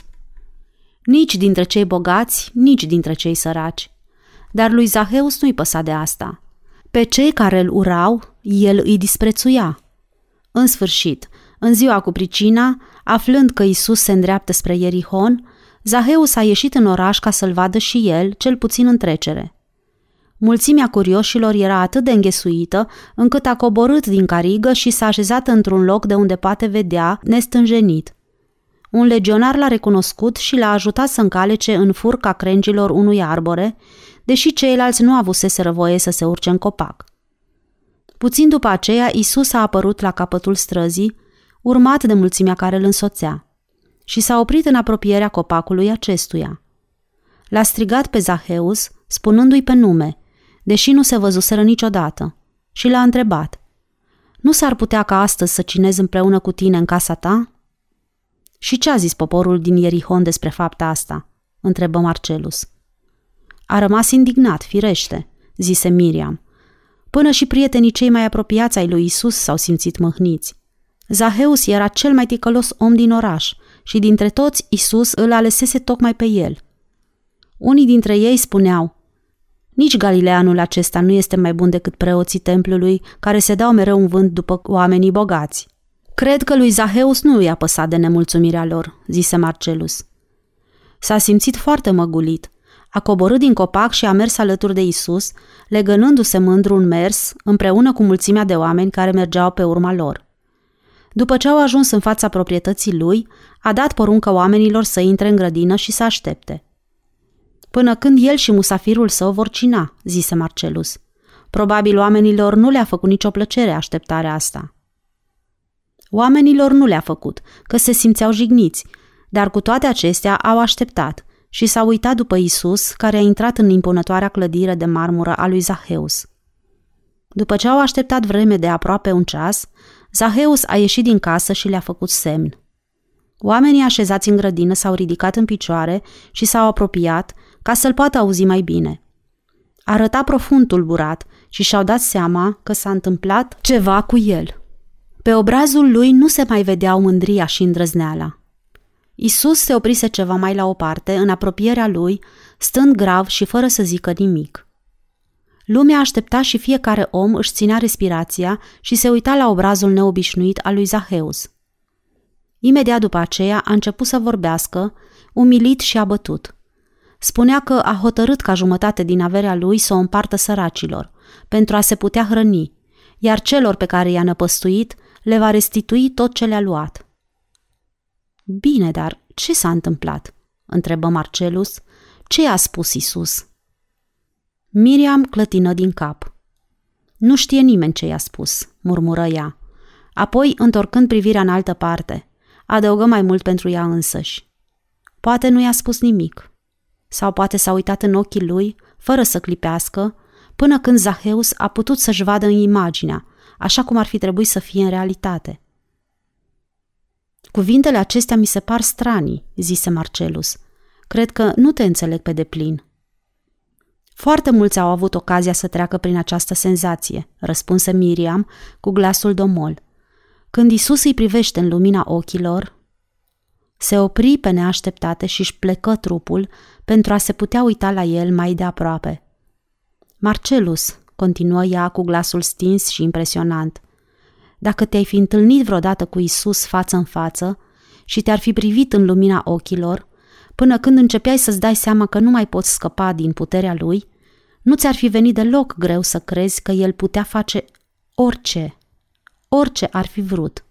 Nici dintre cei bogați, nici dintre cei săraci. Dar lui Zaheus nu-i păsa de asta. Pe cei care îl urau, el îi disprețuia. În sfârșit, în ziua cu pricina, aflând că Isus se îndreaptă spre Ierihon, Zaheus a ieșit în oraș ca să-l vadă și el, cel puțin în trecere. Mulțimea curioșilor era atât de înghesuită, încât a coborât din carigă și s-a așezat într-un loc de unde poate vedea, nestânjenit. Un legionar l-a recunoscut și l-a ajutat să încalece în furca crengilor unui arbore, deși ceilalți nu avuseseră voie să se urce în copac. Puțin după aceea, Isus a apărut la capătul străzii, urmat de mulțimea care îl însoțea, și s-a oprit în apropierea copacului acestuia. L-a strigat pe Zaheus, spunându-i pe nume, deși nu se văzuseră niciodată, și l-a întrebat, Nu s-ar putea ca astăzi să cinez împreună cu tine în casa ta?" Și ce a zis poporul din Ierihon despre fapta asta?" întrebă Marcelus. A rămas indignat, firește, zise Miriam. Până și prietenii cei mai apropiați ai lui Isus s-au simțit măhniți. Zaheus era cel mai ticălos om din oraș și dintre toți Isus îl alesese tocmai pe el. Unii dintre ei spuneau, nici galileanul acesta nu este mai bun decât preoții templului, care se dau mereu un vânt după oamenii bogați. Cred că lui Zaheus nu i-a păsat de nemulțumirea lor, zise Marcelus. S-a simțit foarte măgulit. A coborât din copac și a mers alături de Isus, legănându-se mândru un mers împreună cu mulțimea de oameni care mergeau pe urma lor. După ce au ajuns în fața proprietății lui, a dat poruncă oamenilor să intre în grădină și să aștepte. Până când el și musafirul său vor cina, zise Marcelus. Probabil oamenilor nu le-a făcut nicio plăcere așteptarea asta. Oamenilor nu le-a făcut, că se simțeau jigniți, dar cu toate acestea au așteptat și s-au uitat după Isus, care a intrat în impunătoarea clădire de marmură a lui Zaheus. După ce au așteptat vreme de aproape un ceas, Zaheus a ieșit din casă și le-a făcut semn. Oamenii așezați în grădină s-au ridicat în picioare și s-au apropiat ca să-l poată auzi mai bine. Arăta profund tulburat și și-au dat seama că s-a întâmplat ceva cu el. Pe obrazul lui nu se mai vedeau mândria și îndrăzneala. Isus se oprise ceva mai la o parte, în apropierea lui, stând grav și fără să zică nimic. Lumea aștepta și fiecare om își ținea respirația și se uita la obrazul neobișnuit al lui Zaheus. Imediat după aceea a început să vorbească, umilit și abătut. Spunea că a hotărât ca jumătate din averea lui să o împartă săracilor, pentru a se putea hrăni, iar celor pe care i-a năpăstuit le va restitui tot ce le-a luat. Bine, dar ce s-a întâmplat? întrebă Marcelus. Ce a spus Isus? Miriam clătină din cap. Nu știe nimeni ce i-a spus, murmură ea. Apoi, întorcând privirea în altă parte, adăugă mai mult pentru ea însăși. Poate nu i-a spus nimic. Sau poate s-a uitat în ochii lui, fără să clipească, până când Zaheus a putut să-și vadă în imaginea, așa cum ar fi trebuit să fie în realitate. Cuvintele acestea mi se par stranii, zise Marcelus. Cred că nu te înțeleg pe deplin. Foarte mulți au avut ocazia să treacă prin această senzație, răspunse Miriam cu glasul domol. Când Isus îi privește în lumina ochilor, se opri pe neașteptate și își plecă trupul pentru a se putea uita la el mai de aproape. Marcelus, continuă ea cu glasul stins și impresionant, dacă te-ai fi întâlnit vreodată cu Isus față în față și te-ar fi privit în lumina ochilor, până când începeai să-ți dai seama că nu mai poți scăpa din puterea lui, nu ți-ar fi venit deloc greu să crezi că el putea face orice, orice ar fi vrut.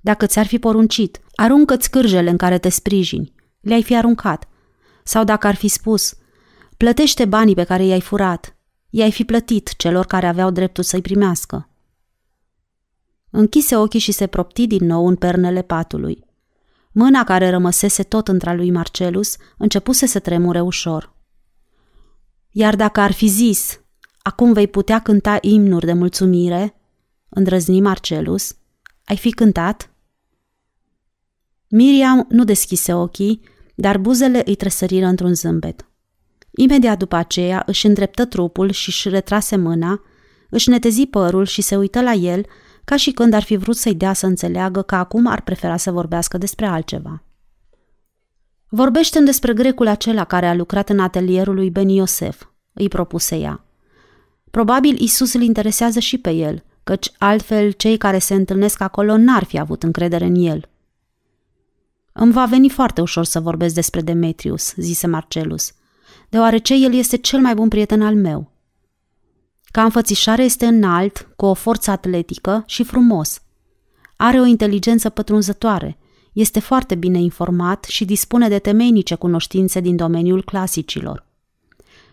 Dacă ți-ar fi poruncit, aruncă-ți cârjele în care te sprijini, le-ai fi aruncat. Sau dacă ar fi spus, plătește banii pe care i-ai furat, i-ai fi plătit celor care aveau dreptul să-i primească. Închise ochii și se propti din nou în pernele patului. Mâna care rămăsese tot între lui Marcelus începuse să tremure ușor. Iar dacă ar fi zis, acum vei putea cânta imnuri de mulțumire, îndrăzni Marcelus, ai fi cântat? Miriam nu deschise ochii, dar buzele îi tresăriră într-un zâmbet. Imediat după aceea își îndreptă trupul și își retrase mâna, își netezi părul și se uită la el, ca și când ar fi vrut să-i dea să înțeleagă că acum ar prefera să vorbească despre altceva. Vorbește despre grecul acela care a lucrat în atelierul lui Ben Iosef, îi propuse ea. Probabil Isus îl interesează și pe el, căci altfel cei care se întâlnesc acolo n-ar fi avut încredere în el. Îmi va veni foarte ușor să vorbesc despre Demetrius, zise Marcelus, deoarece el este cel mai bun prieten al meu. Ca înfățișare este înalt, cu o forță atletică și frumos. Are o inteligență pătrunzătoare, este foarte bine informat și dispune de temeinice cunoștințe din domeniul clasicilor.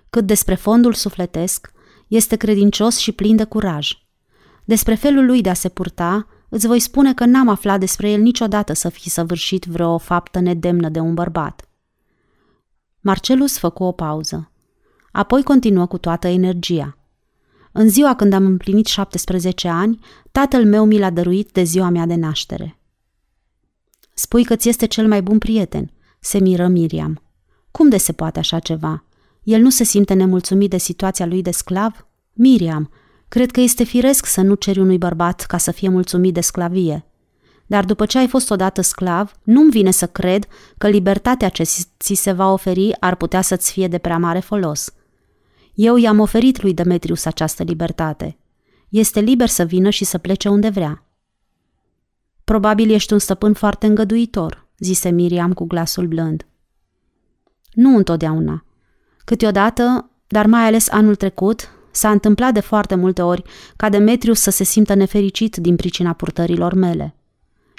Cât despre fondul sufletesc, este credincios și plin de curaj. Despre felul lui de a se purta, îți voi spune că n-am aflat despre el niciodată să fi săvârșit vreo faptă nedemnă de un bărbat. Marcelus făcu o pauză. Apoi continuă cu toată energia. În ziua când am împlinit 17 ani, tatăl meu mi l-a dăruit de ziua mea de naștere. Spui că ți este cel mai bun prieten, se miră Miriam. Cum de se poate așa ceva? El nu se simte nemulțumit de situația lui de sclav? Miriam, cred că este firesc să nu ceri unui bărbat ca să fie mulțumit de sclavie. Dar după ce ai fost odată sclav, nu-mi vine să cred că libertatea ce ți se va oferi ar putea să-ți fie de prea mare folos. Eu i-am oferit lui Demetrius această libertate. Este liber să vină și să plece unde vrea. Probabil ești un stăpân foarte îngăduitor, zise Miriam cu glasul blând. Nu întotdeauna. Câteodată, dar mai ales anul trecut, s-a întâmplat de foarte multe ori ca Demetrius să se simtă nefericit din pricina purtărilor mele.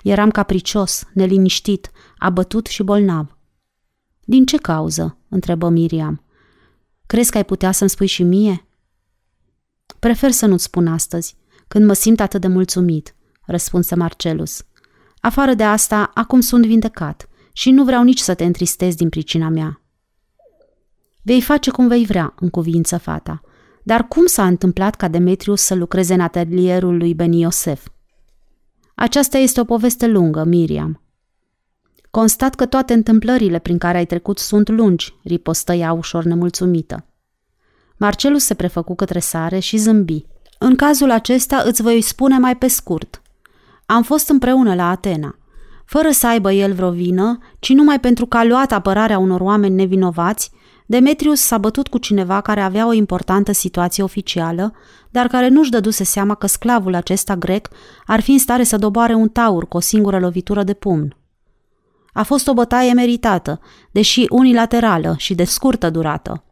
Eram capricios, neliniștit, abătut și bolnav. Din ce cauză? întrebă Miriam. Crezi că ai putea să-mi spui și mie? Prefer să nu-ți spun astăzi, când mă simt atât de mulțumit, răspunse Marcelus. Afară de asta, acum sunt vindecat și nu vreau nici să te întristezi din pricina mea. Vei face cum vei vrea, în cuvință fata. Dar cum s-a întâmplat ca Demetrius să lucreze în atelierul lui Ben Iosef? Aceasta este o poveste lungă, Miriam. Constat că toate întâmplările prin care ai trecut sunt lungi, ripostă ea ușor nemulțumită. Marcelus se prefăcu către sare și zâmbi. În cazul acesta îți voi spune mai pe scurt. Am fost împreună la Atena, fără să aibă el vreo vină, ci numai pentru că a luat apărarea unor oameni nevinovați, Demetrius s-a bătut cu cineva care avea o importantă situație oficială, dar care nu-și dăduse seama că sclavul acesta grec ar fi în stare să doboare un taur cu o singură lovitură de pumn. A fost o bătaie meritată, deși unilaterală și de scurtă durată.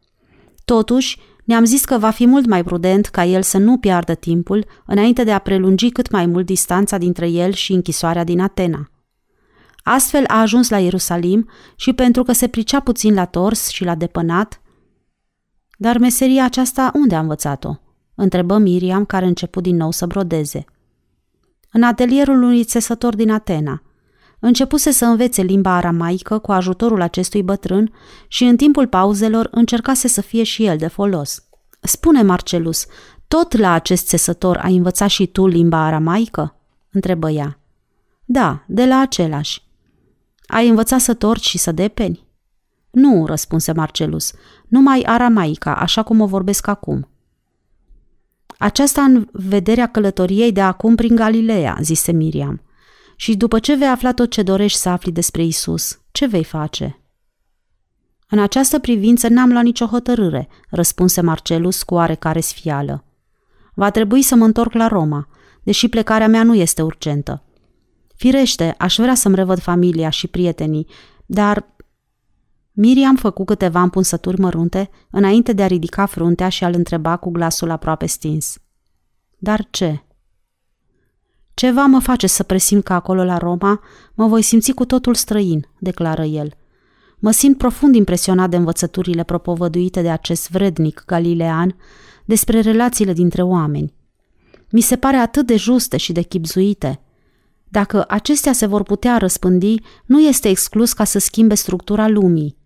Totuși, ne-am zis că va fi mult mai prudent ca el să nu piardă timpul înainte de a prelungi cât mai mult distanța dintre el și închisoarea din Atena. Astfel a ajuns la Ierusalim și pentru că se pricea puțin la tors și la depănat, dar meseria aceasta unde a învățat-o? Întrebă Miriam, care început din nou să brodeze. În atelierul unui țesător din Atena. Începuse să învețe limba aramaică cu ajutorul acestui bătrân și în timpul pauzelor încercase să fie și el de folos. Spune, Marcelus, tot la acest țesător ai învățat și tu limba aramaică? întrebă ea. Da, de la același. Ai învățat să torci și să depeni? Nu, răspunse Marcelus, numai aramaica, așa cum o vorbesc acum. Aceasta în vederea călătoriei de acum prin Galileea, zise Miriam. Și după ce vei afla tot ce dorești să afli despre Isus, ce vei face? În această privință n-am luat nicio hotărâre, răspunse Marcelus cu oarecare sfială. Va trebui să mă întorc la Roma, deși plecarea mea nu este urgentă. Firește, aș vrea să-mi revăd familia și prietenii, dar... Miriam făcu câteva împunsături mărunte înainte de a ridica fruntea și a-l întreba cu glasul aproape stins. Dar ce? Ceva mă face să presimt că acolo la Roma mă voi simți cu totul străin, declară el. Mă simt profund impresionat de învățăturile propovăduite de acest vrednic galilean despre relațiile dintre oameni. Mi se pare atât de juste și de chipzuite – dacă acestea se vor putea răspândi, nu este exclus ca să schimbe structura lumii.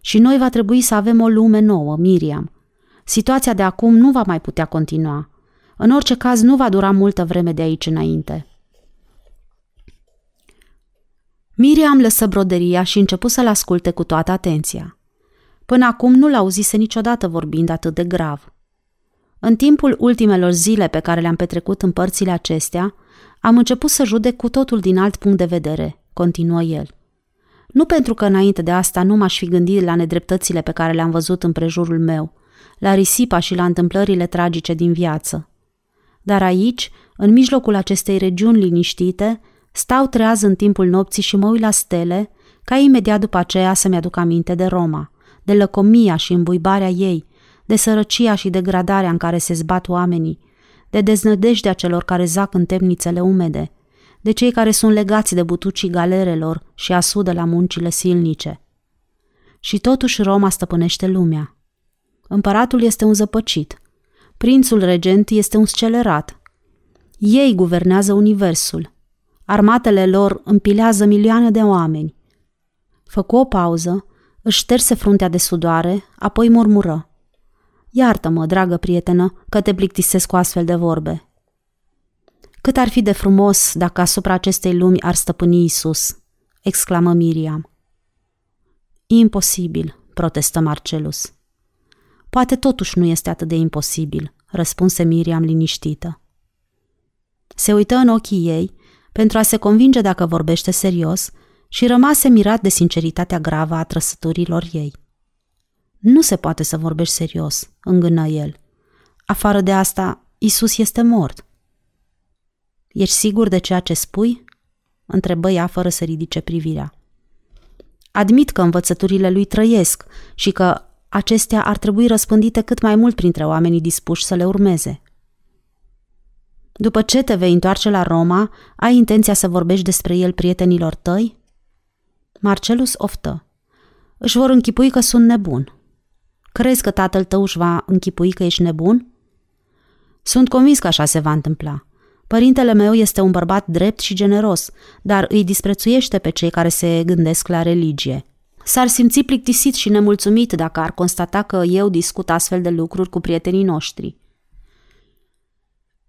Și noi va trebui să avem o lume nouă, Miriam. Situația de acum nu va mai putea continua. În orice caz, nu va dura multă vreme de aici înainte. Miriam lăsă broderia și începu să-l asculte cu toată atenția. Până acum nu l-auzise niciodată vorbind atât de grav. În timpul ultimelor zile pe care le-am petrecut în părțile acestea, am început să judec cu totul din alt punct de vedere, continuă el. Nu pentru că înainte de asta nu m-aș fi gândit la nedreptățile pe care le-am văzut în prejurul meu, la risipa și la întâmplările tragice din viață. Dar aici, în mijlocul acestei regiuni liniștite, stau treaz în timpul nopții și mă uit la stele, ca imediat după aceea să-mi aduc aminte de Roma, de lăcomia și îmbuibarea ei, de sărăcia și degradarea în care se zbat oamenii, de deznădejdea celor care zac în temnițele umede, de cei care sunt legați de butucii galerelor și asudă la muncile silnice. Și totuși Roma stăpânește lumea. Împăratul este un zăpăcit. Prințul regent este un scelerat. Ei guvernează universul. Armatele lor împilează milioane de oameni. Făcu o pauză, își șterse fruntea de sudoare, apoi murmură. Iartă-mă, dragă prietenă, că te plictisesc cu astfel de vorbe. Cât ar fi de frumos dacă asupra acestei lumi ar stăpâni Isus, exclamă Miriam. Imposibil, protestă Marcelus. Poate totuși nu este atât de imposibil, răspunse Miriam liniștită. Se uită în ochii ei pentru a se convinge dacă vorbește serios și rămase mirat de sinceritatea gravă a trăsăturilor ei. Nu se poate să vorbești serios, îngână el. Afară de asta, Isus este mort. Ești sigur de ceea ce spui? întrebă ea fără să ridice privirea. Admit că învățăturile lui trăiesc și că acestea ar trebui răspândite cât mai mult printre oamenii dispuși să le urmeze. După ce te vei întoarce la Roma, ai intenția să vorbești despre el prietenilor tăi? Marcelus oftă. Își vor închipui că sunt nebun. Crezi că tatăl tău își va închipui că ești nebun? Sunt convins că așa se va întâmpla. Părintele meu este un bărbat drept și generos, dar îi disprețuiește pe cei care se gândesc la religie. S-ar simți plictisit și nemulțumit dacă ar constata că eu discut astfel de lucruri cu prietenii noștri.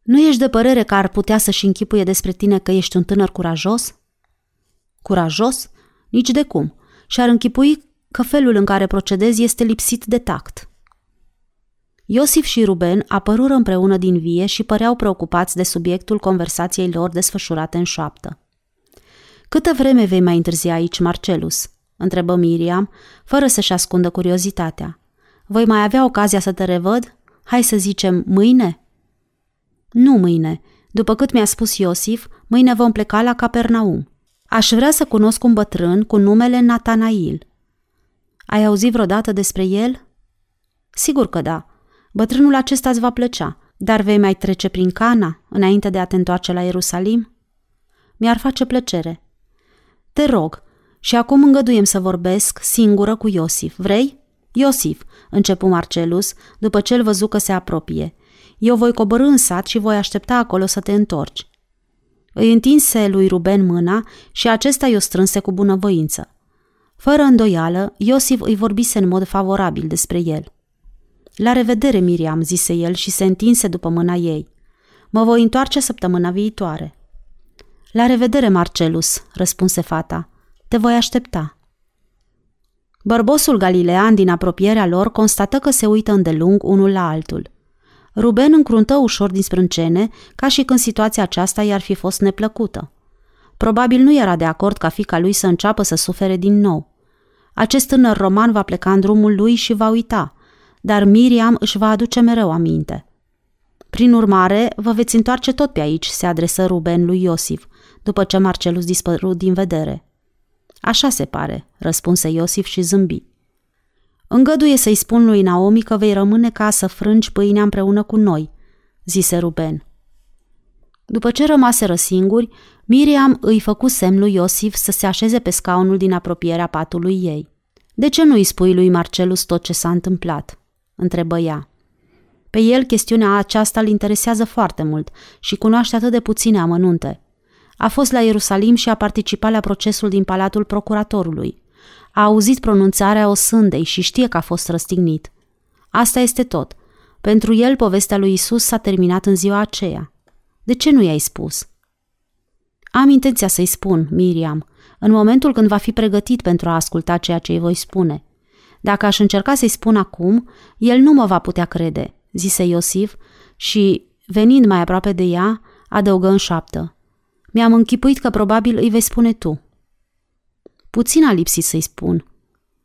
Nu ești de părere că ar putea să-și închipuie despre tine că ești un tânăr curajos? Curajos? Nici de cum. Și-ar închipui că felul în care procedezi este lipsit de tact. Iosif și Ruben apărură împreună din vie și păreau preocupați de subiectul conversației lor desfășurate în șoaptă. Câtă vreme vei mai întârzi aici, Marcelus?" întrebă Miriam, fără să-și ascundă curiozitatea. Voi mai avea ocazia să te revăd? Hai să zicem, mâine?" Nu mâine. După cât mi-a spus Iosif, mâine vom pleca la Capernaum. Aș vrea să cunosc un bătrân cu numele Natanail. Ai auzit vreodată despre el? Sigur că da. Bătrânul acesta îți va plăcea, dar vei mai trece prin Cana înainte de a te întoarce la Ierusalim? Mi-ar face plăcere. Te rog, și acum îngăduiem să vorbesc singură cu Iosif. Vrei? Iosif, începu Marcelus, după ce îl văzu că se apropie. Eu voi coborâ în sat și voi aștepta acolo să te întorci. Îi întinse lui Ruben mâna și acesta i-o strânse cu bunăvoință. Fără îndoială, Iosif îi vorbise în mod favorabil despre el. La revedere, Miriam, zise el și se întinse după mâna ei. Mă voi întoarce săptămâna viitoare. La revedere, Marcelus, răspunse fata. Te voi aștepta. Bărbosul galilean din apropierea lor constată că se uită îndelung unul la altul. Ruben încruntă ușor din sprâncene, ca și când situația aceasta i-ar fi fost neplăcută. Probabil nu era de acord ca fica lui să înceapă să sufere din nou. Acest tânăr roman va pleca în drumul lui și va uita, dar Miriam își va aduce mereu aminte. Prin urmare, vă veți întoarce tot pe aici, se adresă Ruben lui Iosif, după ce Marcelus dispărut din vedere. Așa se pare, răspunse Iosif și zâmbi. Îngăduie să-i spun lui Naomi că vei rămâne ca să frângi pâinea împreună cu noi, zise Ruben. După ce rămaseră singuri, Miriam îi făcu semn lui Iosif să se așeze pe scaunul din apropierea patului ei. De ce nu îi spui lui Marcelus tot ce s-a întâmplat?" întrebă ea. Pe el chestiunea aceasta îl interesează foarte mult și cunoaște atât de puține amănunte. A fost la Ierusalim și a participat la procesul din Palatul Procuratorului. A auzit pronunțarea osândei și știe că a fost răstignit. Asta este tot. Pentru el, povestea lui Isus s-a terminat în ziua aceea. De ce nu i-ai spus? Am intenția să-i spun, Miriam, în momentul când va fi pregătit pentru a asculta ceea ce îi voi spune. Dacă aș încerca să-i spun acum, el nu mă va putea crede, zise Iosif și, venind mai aproape de ea, adăugă în șaptă. Mi-am închipuit că probabil îi vei spune tu. Puțin a lipsit să-i spun.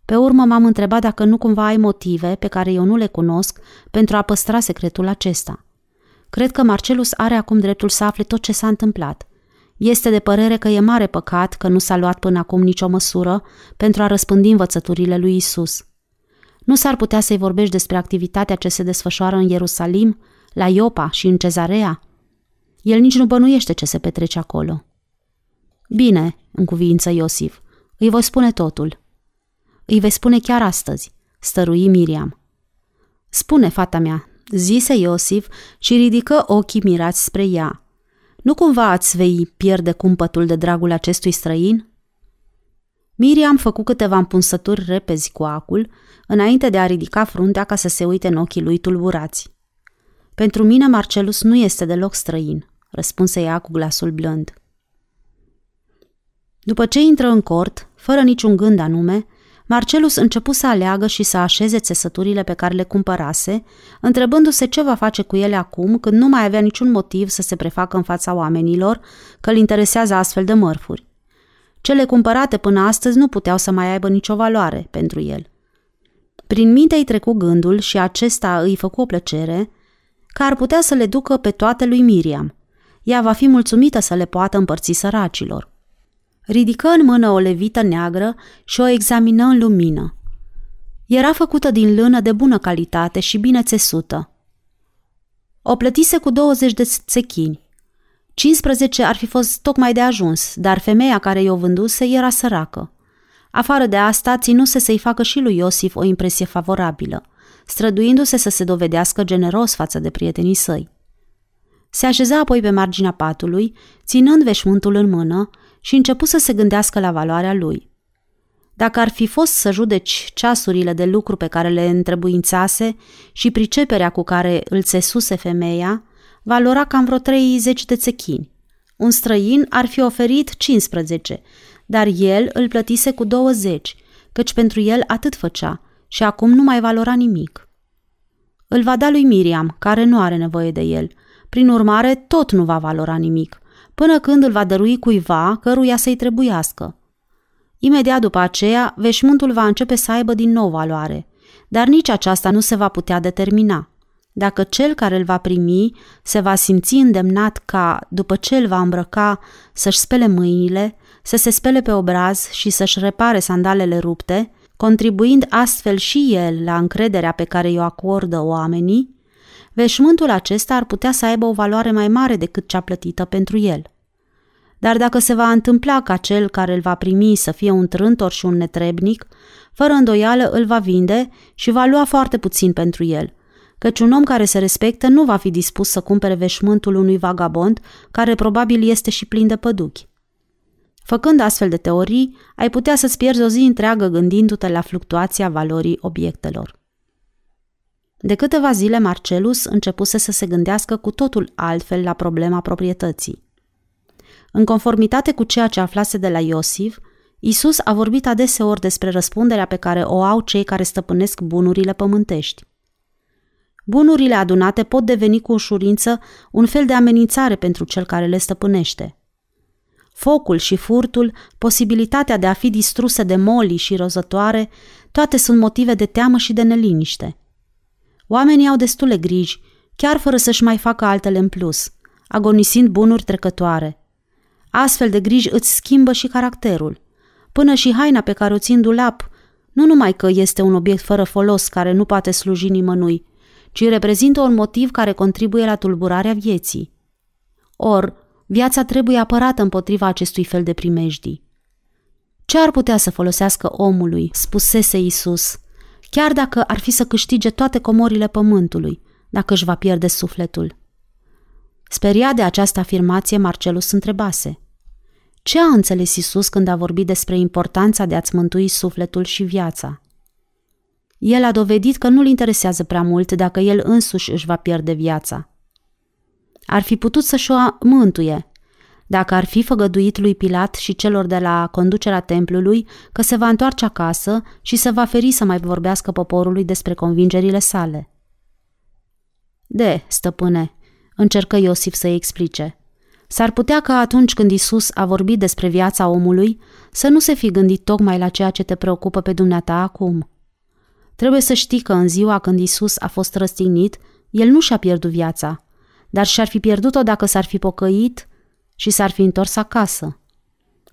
Pe urmă m-am întrebat dacă nu cumva ai motive pe care eu nu le cunosc pentru a păstra secretul acesta. Cred că Marcelus are acum dreptul să afle tot ce s-a întâmplat. Este de părere că e mare păcat că nu s-a luat până acum nicio măsură pentru a răspândi învățăturile lui Isus. Nu s-ar putea să-i vorbești despre activitatea ce se desfășoară în Ierusalim, la Iopa și în Cezarea? El nici nu bănuiește ce se petrece acolo. Bine, în cuvință Iosif, îi voi spune totul. Îi vei spune chiar astăzi, stărui Miriam. Spune, fata mea, zise Iosif și ridică ochii mirați spre ea. Nu cumva ați vei pierde cumpătul de dragul acestui străin? Miriam făcu câteva împunsături repezi cu acul, înainte de a ridica fruntea ca să se uite în ochii lui tulburați. Pentru mine Marcelus nu este deloc străin, răspunse ea cu glasul blând. După ce intră în cort, fără niciun gând anume, Marcelus începu să aleagă și să așeze țesăturile pe care le cumpărase, întrebându-se ce va face cu ele acum când nu mai avea niciun motiv să se prefacă în fața oamenilor că îl interesează astfel de mărfuri. Cele cumpărate până astăzi nu puteau să mai aibă nicio valoare pentru el. Prin minte îi trecu gândul și acesta îi făcu o plăcere că ar putea să le ducă pe toate lui Miriam. Ea va fi mulțumită să le poată împărți săracilor. Ridică în mână o levită neagră și o examină în lumină. Era făcută din lână de bună calitate și bine țesută. O plătise cu 20 de țechini. 15 ar fi fost tocmai de ajuns, dar femeia care i-o vânduse era săracă. Afară de asta, ținuse să-i facă și lui Iosif o impresie favorabilă, străduindu-se să se dovedească generos față de prietenii săi. Se așeza apoi pe marginea patului, ținând veșmântul în mână și începu să se gândească la valoarea lui. Dacă ar fi fost să judeci ceasurile de lucru pe care le întrebuințase și priceperea cu care îl țesuse femeia, valora cam vreo 30 de țechini. Un străin ar fi oferit 15, dar el îl plătise cu 20, căci pentru el atât făcea și acum nu mai valora nimic. Îl va da lui Miriam, care nu are nevoie de el. Prin urmare, tot nu va valora nimic, până când îl va dărui cuiva căruia să-i trebuiască. Imediat după aceea, veșmântul va începe să aibă din nou valoare, dar nici aceasta nu se va putea determina. Dacă cel care îl va primi se va simți îndemnat ca, după ce îl va îmbrăca, să-și spele mâinile, să se spele pe obraz și să-și repare sandalele rupte, contribuind astfel și el la încrederea pe care i-o acordă oamenii, veșmântul acesta ar putea să aibă o valoare mai mare decât cea plătită pentru el. Dar dacă se va întâmpla ca cel care îl va primi să fie un trântor și un netrebnic, fără îndoială îl va vinde și va lua foarte puțin pentru el, căci un om care se respectă nu va fi dispus să cumpere veșmântul unui vagabond care probabil este și plin de păduchi. Făcând astfel de teorii, ai putea să-ți pierzi o zi întreagă gândindu-te la fluctuația valorii obiectelor. De câteva zile Marcelus începuse să se gândească cu totul altfel la problema proprietății. În conformitate cu ceea ce aflase de la Iosif, Isus a vorbit adeseori despre răspunderea pe care o au cei care stăpânesc bunurile pământești. Bunurile adunate pot deveni cu ușurință un fel de amenințare pentru cel care le stăpânește. Focul și furtul, posibilitatea de a fi distruse de moli și rozătoare, toate sunt motive de teamă și de neliniște. Oamenii au destule griji, chiar fără să-și mai facă altele în plus, agonisind bunuri trecătoare. Astfel de griji îți schimbă și caracterul. Până și haina pe care o țin dulap, nu numai că este un obiect fără folos care nu poate sluji nimănui, ci reprezintă un motiv care contribuie la tulburarea vieții. Or, viața trebuie apărată împotriva acestui fel de primejdii. Ce ar putea să folosească omului, spusese Isus, chiar dacă ar fi să câștige toate comorile pământului, dacă își va pierde sufletul? Speria de această afirmație, Marcelus întrebase. Ce a înțeles Isus când a vorbit despre importanța de a-ți mântui sufletul și viața? El a dovedit că nu-l interesează prea mult dacă el însuși își va pierde viața. Ar fi putut să-și o mântuie, dacă ar fi făgăduit lui Pilat și celor de la conducerea templului că se va întoarce acasă și se va feri să mai vorbească poporului despre convingerile sale. De, stăpâne, încercă Iosif să-i explice. S-ar putea ca atunci când Isus a vorbit despre viața omului, să nu se fi gândit tocmai la ceea ce te preocupă pe dumneata acum. Trebuie să știi că în ziua când Isus a fost răstignit, el nu și-a pierdut viața, dar și-ar fi pierdut-o dacă s-ar fi pocăit și s-ar fi întors acasă.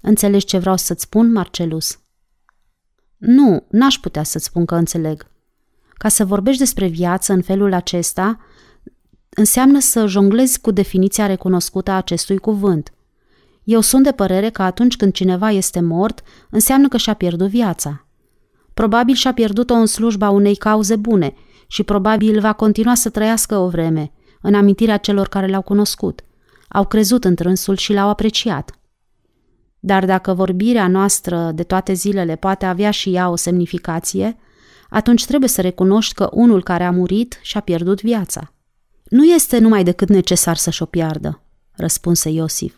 Înțelegi ce vreau să-ți spun, Marcelus? Nu, n-aș putea să-ți spun că înțeleg. Ca să vorbești despre viață în felul acesta, înseamnă să jonglezi cu definiția recunoscută a acestui cuvânt. Eu sunt de părere că atunci când cineva este mort, înseamnă că și-a pierdut viața. Probabil și-a pierdut-o în slujba unei cauze bune și probabil va continua să trăiască o vreme, în amintirea celor care l-au cunoscut. Au crezut în trânsul și l-au apreciat. Dar dacă vorbirea noastră de toate zilele poate avea și ea o semnificație, atunci trebuie să recunoști că unul care a murit și-a pierdut viața. Nu este numai decât necesar să-și o piardă, răspunse Iosif.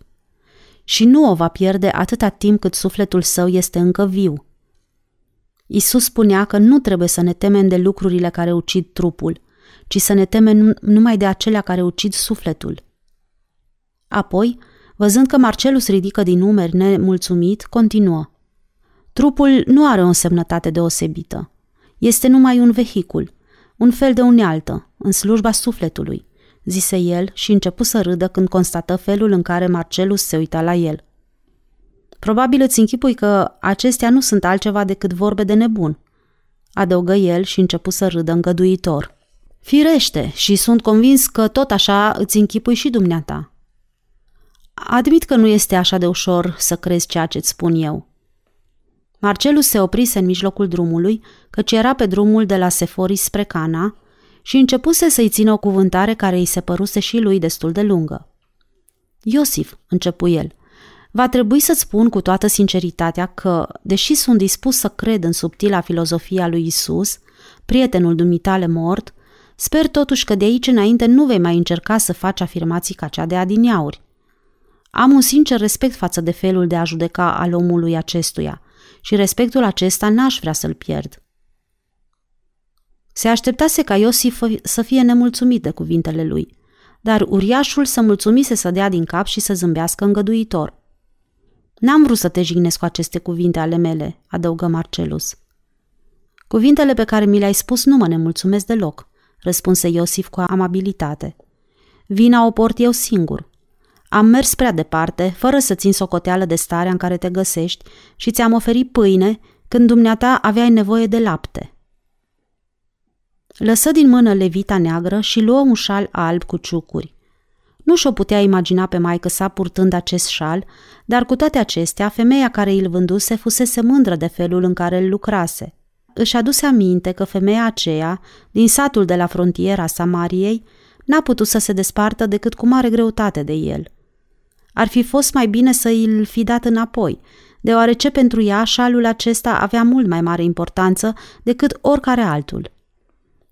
Și nu o va pierde atâta timp cât sufletul său este încă viu. Isus spunea că nu trebuie să ne temem de lucrurile care ucid trupul, ci să ne temem numai de acelea care ucid sufletul. Apoi, văzând că Marcelus ridică din numeri nemulțumit, continuă. Trupul nu are o însemnătate deosebită. Este numai un vehicul, un fel de unealtă, în slujba sufletului, zise el și începu să râdă când constată felul în care Marcelus se uita la el. Probabil îți închipui că acestea nu sunt altceva decât vorbe de nebun, adăugă el și începu să râdă îngăduitor. Firește, și sunt convins că tot așa îți închipui și dumneata. Admit că nu este așa de ușor să crezi ceea ce-ți spun eu. Marcelus se oprise în mijlocul drumului, căci era pe drumul de la Seforis spre Cana și începuse să-i țină o cuvântare care îi se păruse și lui destul de lungă. Iosif, începu el, va trebui să spun cu toată sinceritatea că, deși sunt dispus să cred în subtila filozofia lui Isus, prietenul dumitale mort, sper totuși că de aici înainte nu vei mai încerca să faci afirmații ca cea de adineauri. Am un sincer respect față de felul de a judeca al omului acestuia și respectul acesta n-aș vrea să-l pierd. Se așteptase ca Iosif să fie nemulțumit de cuvintele lui, dar uriașul să mulțumise să dea din cap și să zâmbească îngăduitor. N-am vrut să te jignesc cu aceste cuvinte ale mele, adăugă Marcelus. Cuvintele pe care mi le-ai spus nu mă nemulțumesc deloc, răspunse Iosif cu amabilitate. Vina o port eu singur. Am mers prea departe, fără să țin socoteală de starea în care te găsești și ți-am oferit pâine când dumneata aveai nevoie de lapte. Lăsă din mână levita neagră și luă un șal alb cu ciucuri. Nu și-o putea imagina pe maică sa purtând acest șal, dar cu toate acestea, femeia care îl vânduse fusese mândră de felul în care îl lucrase. Își aduse aminte că femeia aceea, din satul de la frontiera Samariei, n-a putut să se despartă decât cu mare greutate de el. Ar fi fost mai bine să îl fi dat înapoi, deoarece pentru ea șalul acesta avea mult mai mare importanță decât oricare altul.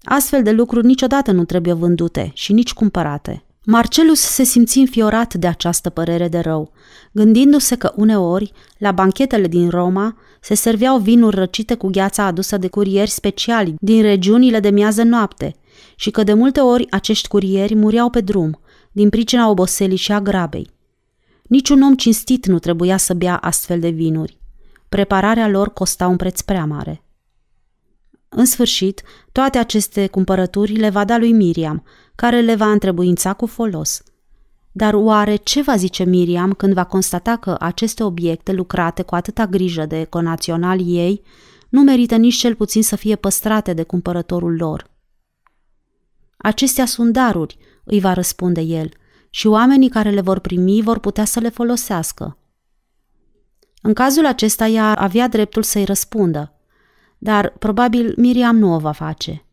Astfel de lucruri niciodată nu trebuie vândute și nici cumpărate. Marcelus se simți înfiorat de această părere de rău, gândindu-se că uneori, la banchetele din Roma, se serveau vinuri răcite cu gheața adusă de curieri speciali din regiunile de miază noapte și că de multe ori acești curieri mureau pe drum, din pricina oboselii și a grabei. Niciun om cinstit nu trebuia să bea astfel de vinuri. Prepararea lor costa un preț prea mare. În sfârșit, toate aceste cumpărături le va da lui Miriam, care le va întrebuința cu folos. Dar oare ce va zice Miriam când va constata că aceste obiecte lucrate cu atâta grijă de conațional ei nu merită nici cel puțin să fie păstrate de cumpărătorul lor? Acestea sunt daruri, îi va răspunde el, și oamenii care le vor primi vor putea să le folosească. În cazul acesta ea avea dreptul să-i răspundă, dar probabil Miriam nu o va face.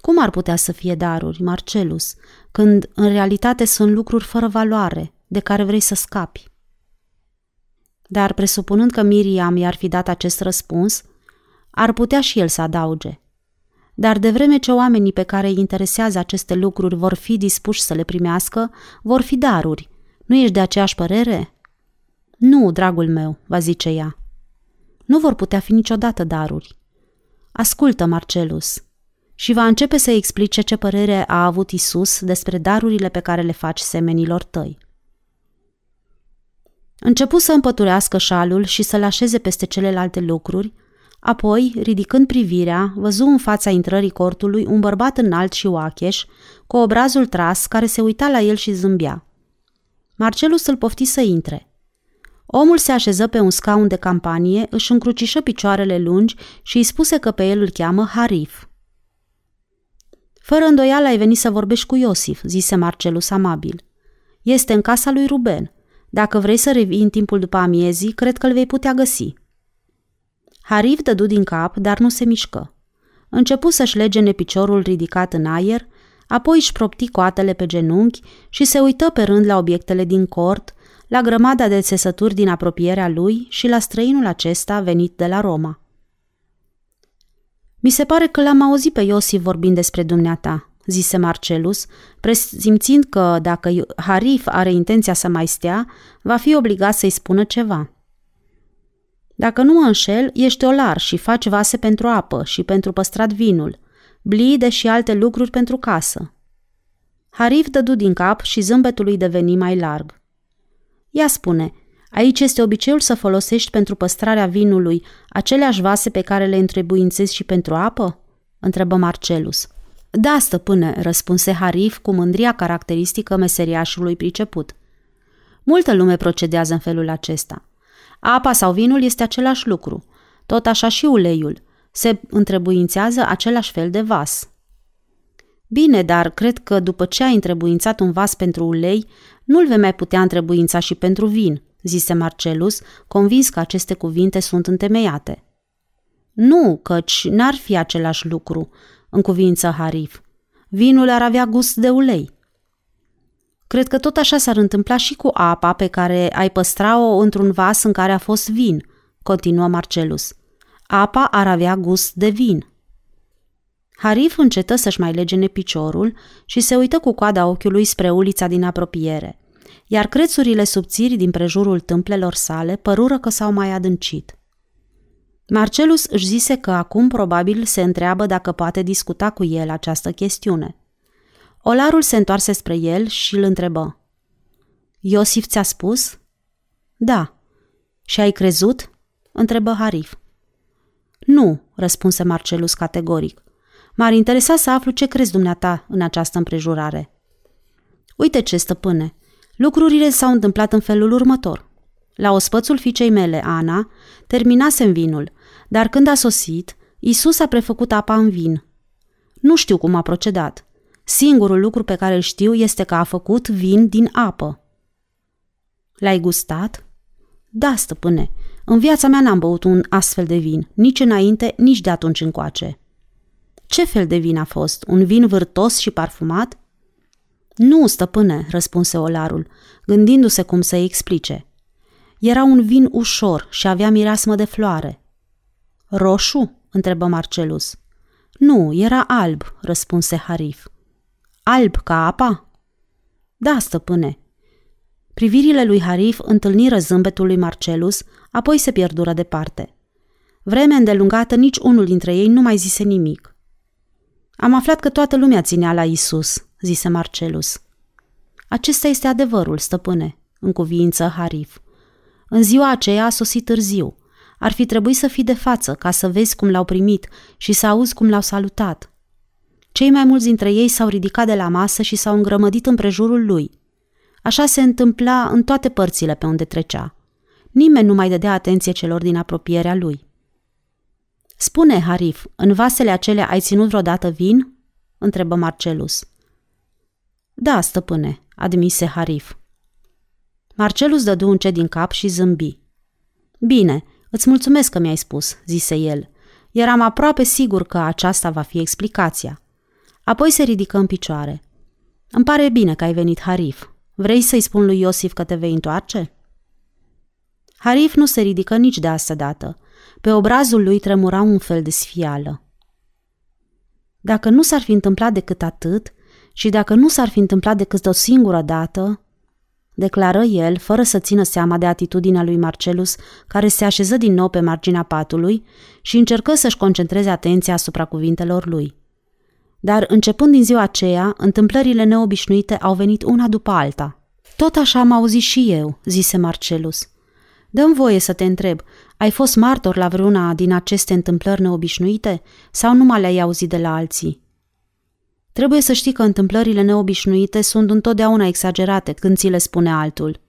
Cum ar putea să fie daruri, Marcelus, când în realitate sunt lucruri fără valoare, de care vrei să scapi? Dar presupunând că Miriam i-ar fi dat acest răspuns, ar putea și el să adauge. Dar de vreme ce oamenii pe care îi interesează aceste lucruri vor fi dispuși să le primească, vor fi daruri. Nu ești de aceeași părere? Nu, dragul meu, va zice ea. Nu vor putea fi niciodată daruri. Ascultă, Marcelus, și va începe să explice ce părere a avut Isus despre darurile pe care le faci semenilor tăi. Începu să împăturească șalul și să-l așeze peste celelalte lucruri, apoi, ridicând privirea, văzu în fața intrării cortului un bărbat înalt și oacheș, cu obrazul tras, care se uita la el și zâmbea. Marcelus îl pofti să intre. Omul se așeză pe un scaun de campanie, își încrucișă picioarele lungi și îi spuse că pe el îl cheamă Harif. Fără îndoială ai venit să vorbești cu Iosif, zise Marcelus amabil. Este în casa lui Ruben. Dacă vrei să revii în timpul după amiezii, cred că îl vei putea găsi. Harif dădu din cap, dar nu se mișcă. Începu să-și legene piciorul ridicat în aer, apoi își propti coatele pe genunchi și se uită pe rând la obiectele din cort, la grămada de țesături din apropierea lui și la străinul acesta venit de la Roma. Mi se pare că l-am auzit pe Iosif vorbind despre dumneata, zise Marcelus, presimțind că dacă Harif are intenția să mai stea, va fi obligat să-i spună ceva. Dacă nu mă înșel, ești olar și faci vase pentru apă și pentru păstrat vinul, blide și alte lucruri pentru casă. Harif dădu din cap și zâmbetul lui deveni mai larg. Ea spune, aici este obiceiul să folosești pentru păstrarea vinului aceleași vase pe care le întrebuințezi și pentru apă? întrebă Marcelus. Da, stăpâne, răspunse Harif cu mândria caracteristică meseriașului priceput. Multă lume procedează în felul acesta. Apa sau vinul este același lucru. Tot așa și uleiul. Se întrebuințează același fel de vas. Bine, dar cred că după ce ai întrebuințat un vas pentru ulei, nu-l vei mai putea întrebuința și pentru vin, zise Marcelus, convins că aceste cuvinte sunt întemeiate. Nu, căci n-ar fi același lucru, în cuvință Harif. Vinul ar avea gust de ulei. Cred că tot așa s-ar întâmpla și cu apa pe care ai păstra-o într-un vas în care a fost vin, continuă Marcelus. Apa ar avea gust de vin. Harif încetă să-și mai legene piciorul și se uită cu coada ochiului spre ulița din apropiere, iar crețurile subțiri din prejurul tâmplelor sale părură că s-au mai adâncit. Marcelus își zise că acum probabil se întreabă dacă poate discuta cu el această chestiune. Olarul se întoarse spre el și îl întrebă. Iosif ți-a spus? Da. Și ai crezut? întrebă Harif. Nu, răspunse Marcelus categoric. M-ar interesa să aflu ce crezi dumneata în această împrejurare. Uite ce, stăpâne, lucrurile s-au întâmplat în felul următor. La ospățul fiicei mele, Ana, terminasem vinul, dar când a sosit, Isus a prefăcut apa în vin. Nu știu cum a procedat. Singurul lucru pe care îl știu este că a făcut vin din apă. L-ai gustat? Da, stăpâne. În viața mea n-am băut un astfel de vin, nici înainte, nici de atunci încoace. Ce fel de vin a fost? Un vin vârtos și parfumat? Nu, stăpâne, răspunse olarul, gândindu-se cum să-i explice. Era un vin ușor și avea mireasmă de floare. Roșu? întrebă Marcelus. Nu, era alb, răspunse Harif. Alb ca apa? Da, stăpâne. Privirile lui Harif întâlniră zâmbetul lui Marcelus, apoi se pierdură departe. Vreme îndelungată, nici unul dintre ei nu mai zise nimic. Am aflat că toată lumea ținea la Isus, zise Marcelus. Acesta este adevărul, stăpâne, în cuviință Harif. În ziua aceea a sosit târziu. Ar fi trebuit să fii de față ca să vezi cum l-au primit și să auzi cum l-au salutat. Cei mai mulți dintre ei s-au ridicat de la masă și s-au îngrămădit în prejurul lui. Așa se întâmpla în toate părțile pe unde trecea. Nimeni nu mai dădea atenție celor din apropierea lui. Spune, Harif, în vasele acelea ai ținut vreodată vin? întrebă Marcelus. Da, stăpâne, admise Harif. Marcelus dădu un ce din cap și zâmbi. Bine, îți mulțumesc că mi-ai spus, zise el. Eram aproape sigur că aceasta va fi explicația. Apoi se ridică în picioare. Îmi pare bine că ai venit, Harif. Vrei să-i spun lui Iosif că te vei întoarce? Harif nu se ridică nici de asta dată. Pe obrazul lui tremura un fel de sfială. Dacă nu s-ar fi întâmplat decât atât și dacă nu s-ar fi întâmplat decât o singură dată, declară el, fără să țină seama de atitudinea lui Marcelus, care se așeză din nou pe marginea patului și încercă să-și concentreze atenția asupra cuvintelor lui. Dar începând din ziua aceea, întâmplările neobișnuite au venit una după alta. Tot așa am auzit și eu, zise Marcelus. Dăm voie să te întreb, ai fost martor la vreuna din aceste întâmplări neobișnuite sau numai le-ai auzit de la alții? Trebuie să știi că întâmplările neobișnuite sunt întotdeauna exagerate când ți le spune altul.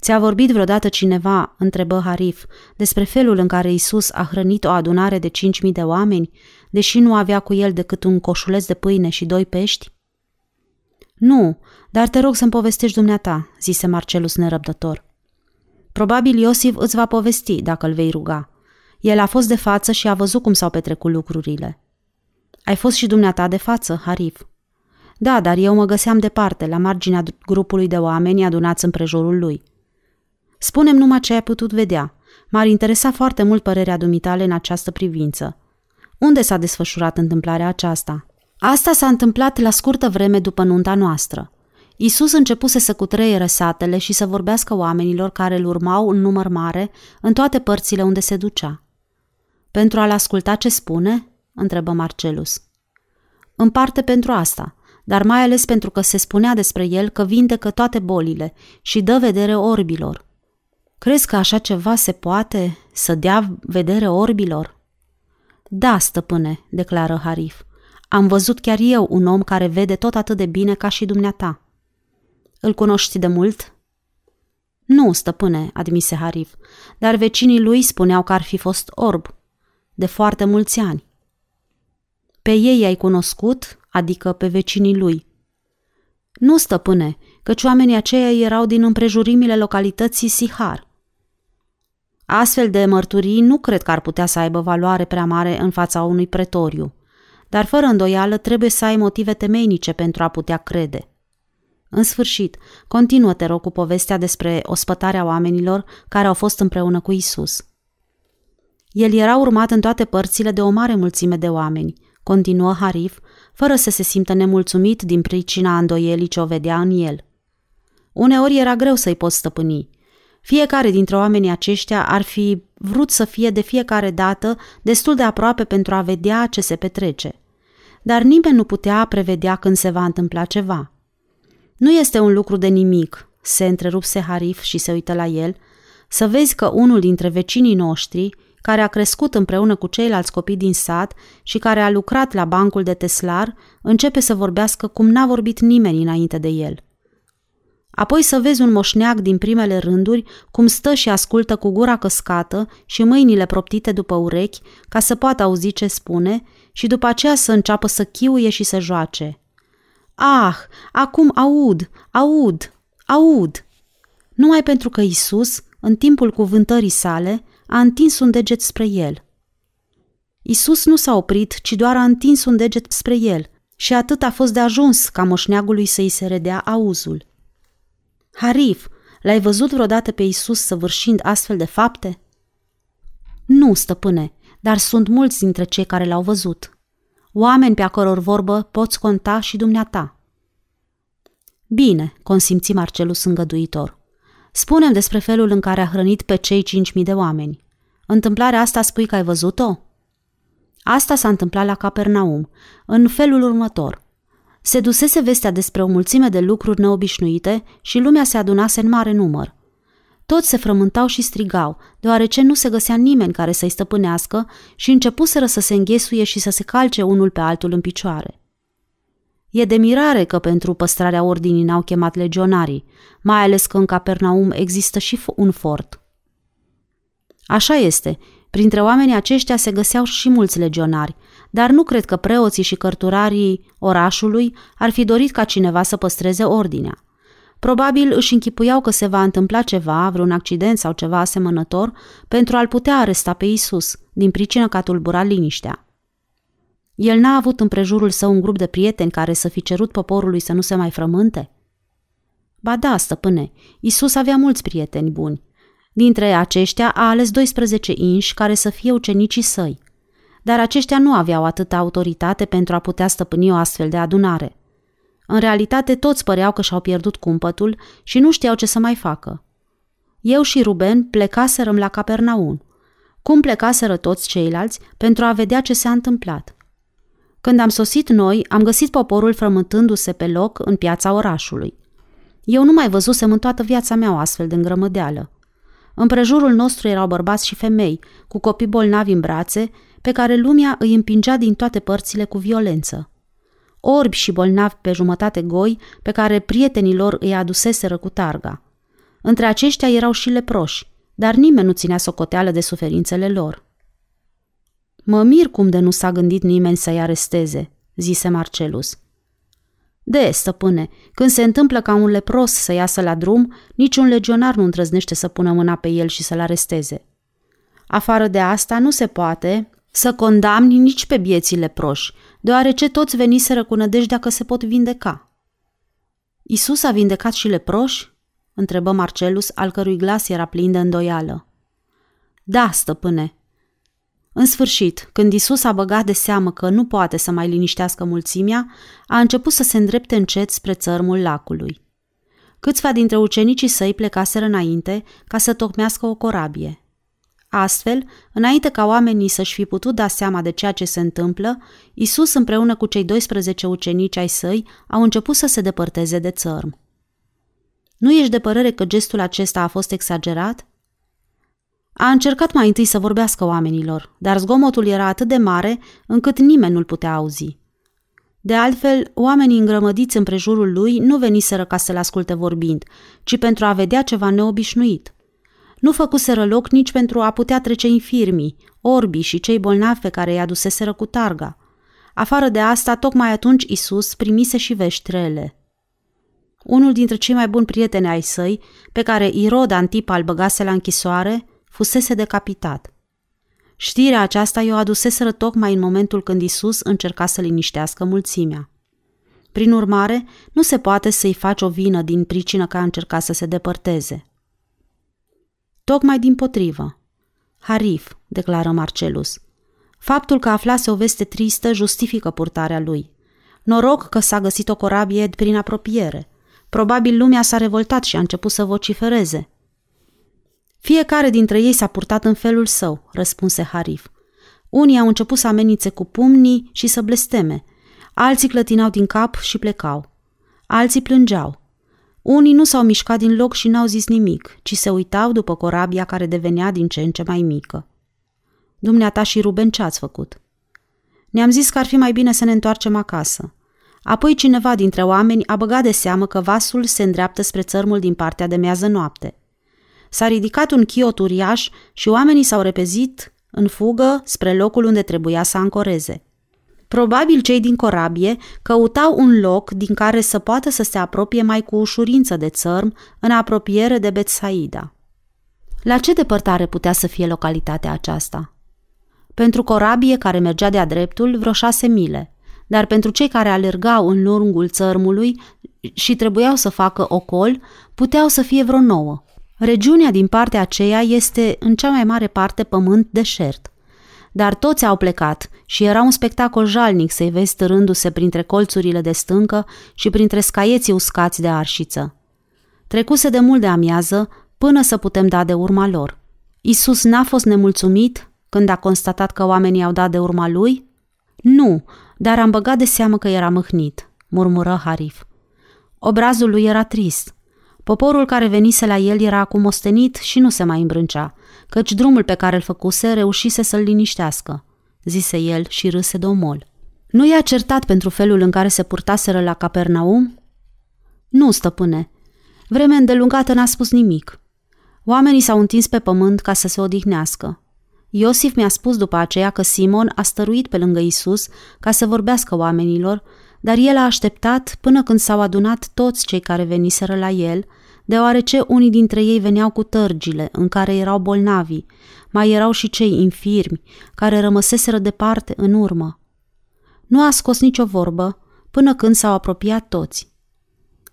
Ți-a vorbit vreodată cineva, întrebă Harif, despre felul în care Isus a hrănit o adunare de cinci mii de oameni, deși nu avea cu el decât un coșuleț de pâine și doi pești? Nu, dar te rog să-mi povestești dumneata, zise Marcelus nerăbdător. Probabil Iosif îți va povesti dacă îl vei ruga. El a fost de față și a văzut cum s-au petrecut lucrurile. Ai fost și dumneata de față, Harif. Da, dar eu mă găseam departe, la marginea grupului de oameni adunați în prejurul lui. Spunem numai ce ai putut vedea. M-ar interesa foarte mult părerea dumitale în această privință. Unde s-a desfășurat întâmplarea aceasta? Asta s-a întâmplat la scurtă vreme după nunta noastră. Isus începuse să cutreiere satele și să vorbească oamenilor care îl urmau în număr mare în toate părțile unde se ducea. Pentru a-l asculta ce spune? întrebă Marcelus. În parte pentru asta, dar mai ales pentru că se spunea despre el că vindecă toate bolile și dă vedere orbilor. Crezi că așa ceva se poate să dea vedere orbilor? Da, stăpâne, declară Harif. Am văzut chiar eu un om care vede tot atât de bine ca și dumneata. Îl cunoști de mult? Nu, stăpâne, admise Harif, dar vecinii lui spuneau că ar fi fost orb, de foarte mulți ani. Pe ei ai cunoscut, adică pe vecinii lui. Nu, stăpâne, căci oamenii aceia erau din împrejurimile localității Sihar. Astfel de mărturii nu cred că ar putea să aibă valoare prea mare în fața unui pretoriu, dar fără îndoială trebuie să ai motive temeinice pentru a putea crede. În sfârșit, continuă, te rog, cu povestea despre ospătarea oamenilor care au fost împreună cu Isus. El era urmat în toate părțile de o mare mulțime de oameni, continuă Harif, fără să se simtă nemulțumit din pricina îndoielii ce o vedea în el. Uneori era greu să-i poți stăpâni. Fiecare dintre oamenii aceștia ar fi vrut să fie de fiecare dată destul de aproape pentru a vedea ce se petrece. Dar nimeni nu putea prevedea când se va întâmpla ceva. Nu este un lucru de nimic, se întrerupse Harif și se uită la el, să vezi că unul dintre vecinii noștri, care a crescut împreună cu ceilalți copii din sat și care a lucrat la bancul de teslar, începe să vorbească cum n-a vorbit nimeni înainte de el. Apoi să vezi un moșneac din primele rânduri cum stă și ascultă cu gura căscată și mâinile proptite după urechi ca să poată auzi ce spune și după aceea să înceapă să chiuie și să joace – Ah, acum aud, aud, aud! Numai pentru că Isus, în timpul cuvântării sale, a întins un deget spre el. Isus nu s-a oprit, ci doar a întins un deget spre el și atât a fost de ajuns ca moșneagului să-i se redea auzul. Harif, l-ai văzut vreodată pe Isus săvârșind astfel de fapte? Nu, stăpâne, dar sunt mulți dintre cei care l-au văzut oameni pe a căror vorbă poți conta și dumneata. Bine, consimți Marcelus îngăduitor. Spunem despre felul în care a hrănit pe cei cinci mii de oameni. Întâmplarea asta spui că ai văzut-o? Asta s-a întâmplat la Capernaum, în felul următor. Se dusese vestea despre o mulțime de lucruri neobișnuite și lumea se adunase în mare număr – toți se frământau și strigau, deoarece nu se găsea nimeni care să-i stăpânească și începuseră să se înghesuie și să se calce unul pe altul în picioare. E de mirare că pentru păstrarea ordinii n-au chemat legionarii, mai ales că în Capernaum există și un fort. Așa este, printre oamenii aceștia se găseau și mulți legionari, dar nu cred că preoții și cărturarii orașului ar fi dorit ca cineva să păstreze ordinea. Probabil își închipuiau că se va întâmpla ceva, vreun accident sau ceva asemănător, pentru a-l putea aresta pe Isus, din pricină că a tulburat liniștea. El n-a avut în prejurul său un grup de prieteni care să fi cerut poporului să nu se mai frământe? Ba da, stăpâne, Isus avea mulți prieteni buni. Dintre aceștia a ales 12 inși care să fie ucenicii săi. Dar aceștia nu aveau atâta autoritate pentru a putea stăpâni o astfel de adunare – în realitate, toți păreau că și-au pierdut cumpătul și nu știau ce să mai facă. Eu și Ruben plecaserăm la Capernaun. Cum plecaseră toți ceilalți pentru a vedea ce s-a întâmplat. Când am sosit noi, am găsit poporul frământându-se pe loc în piața orașului. Eu nu mai văzusem în toată viața mea o astfel de îngrămădeală. Împrejurul nostru erau bărbați și femei, cu copii bolnavi în brațe, pe care lumea îi împingea din toate părțile cu violență. Orbi și bolnavi pe jumătate goi, pe care prietenii lor îi aduseseră cu targa. Între aceștia erau și leproși, dar nimeni nu ținea socoteală de suferințele lor. Mă mir cum de nu s-a gândit nimeni să-i aresteze, zise Marcelus. De, stăpâne, când se întâmplă ca un lepros să iasă la drum, niciun legionar nu îndrăznește să pună mâna pe el și să-l aresteze. Afară de asta, nu se poate să condamni nici pe bieții leproși, deoarece toți veniseră cu nădejdea că se pot vindeca. Isus a vindecat și leproși? întrebă Marcelus, al cărui glas era plin de îndoială. Da, stăpâne, în sfârșit, când Isus a băgat de seamă că nu poate să mai liniștească mulțimea, a început să se îndrepte încet spre țărmul lacului. Câțiva dintre ucenicii săi plecaseră înainte ca să tocmească o corabie. Astfel, înainte ca oamenii să-și fi putut da seama de ceea ce se întâmplă, Isus împreună cu cei 12 ucenici ai săi au început să se depărteze de țărm. Nu ești de părere că gestul acesta a fost exagerat? A încercat mai întâi să vorbească oamenilor, dar zgomotul era atât de mare încât nimeni nu-l putea auzi. De altfel, oamenii îngrămădiți împrejurul lui nu veniseră ca să-l asculte vorbind, ci pentru a vedea ceva neobișnuit. Nu făcuseră loc nici pentru a putea trece infirmii, orbii și cei bolnavi pe care i aduseseră cu targa. Afară de asta, tocmai atunci Isus primise și veștrele. Unul dintre cei mai buni prieteni ai săi, pe care Irod Antipa îl băgase la închisoare, fusese decapitat. Știrea aceasta i-o aduseseră tocmai în momentul când Isus încerca să liniștească mulțimea. Prin urmare, nu se poate să-i faci o vină din pricină că a încercat să se depărteze. Tocmai din potrivă. Harif, declară Marcelus. Faptul că aflase o veste tristă justifică purtarea lui. Noroc că s-a găsit o corabie prin apropiere. Probabil lumea s-a revoltat și a început să vocifereze. Fiecare dintre ei s-a purtat în felul său, răspunse Harif. Unii au început să amenințe cu pumnii și să blesteme, alții clătinau din cap și plecau. Alții plângeau. Unii nu s-au mișcat din loc și n-au zis nimic, ci se uitau după corabia care devenea din ce în ce mai mică. Dumneata și Ruben ce ați făcut? Ne-am zis că ar fi mai bine să ne întoarcem acasă. Apoi cineva dintre oameni a băgat de seamă că vasul se îndreaptă spre țărmul din partea de miază noapte – S-a ridicat un chiot uriaș și oamenii s-au repezit în fugă spre locul unde trebuia să ancoreze. Probabil cei din corabie căutau un loc din care să poată să se apropie mai cu ușurință de țărm în apropiere de Betsaida. La ce depărtare putea să fie localitatea aceasta? Pentru corabie care mergea de-a dreptul, vreo șase mile, dar pentru cei care alergau în lungul țărmului și trebuiau să facă ocol, puteau să fie vreo nouă. Regiunea din partea aceea este în cea mai mare parte pământ deșert. Dar toți au plecat și era un spectacol jalnic să-i vezi târându-se printre colțurile de stâncă și printre scaieții uscați de arșiță. Trecuse de mult de amiază până să putem da de urma lor. Isus n-a fost nemulțumit când a constatat că oamenii au dat de urma lui? Nu, dar am băgat de seamă că era mâhnit, murmură Harif. Obrazul lui era trist – Poporul care venise la el era acum ostenit și nu se mai îmbrâncea, căci drumul pe care îl făcuse reușise să-l liniștească, zise el și râse domol. Nu i-a certat pentru felul în care se purtaseră la Capernaum? Nu, stăpâne. Vreme îndelungată n-a spus nimic. Oamenii s-au întins pe pământ ca să se odihnească. Iosif mi-a spus după aceea că Simon a stăruit pe lângă Isus ca să vorbească oamenilor dar el a așteptat până când s-au adunat toți cei care veniseră la el, deoarece unii dintre ei veneau cu tărgile în care erau bolnavi, mai erau și cei infirmi, care rămăseseră departe în urmă. Nu a scos nicio vorbă până când s-au apropiat toți.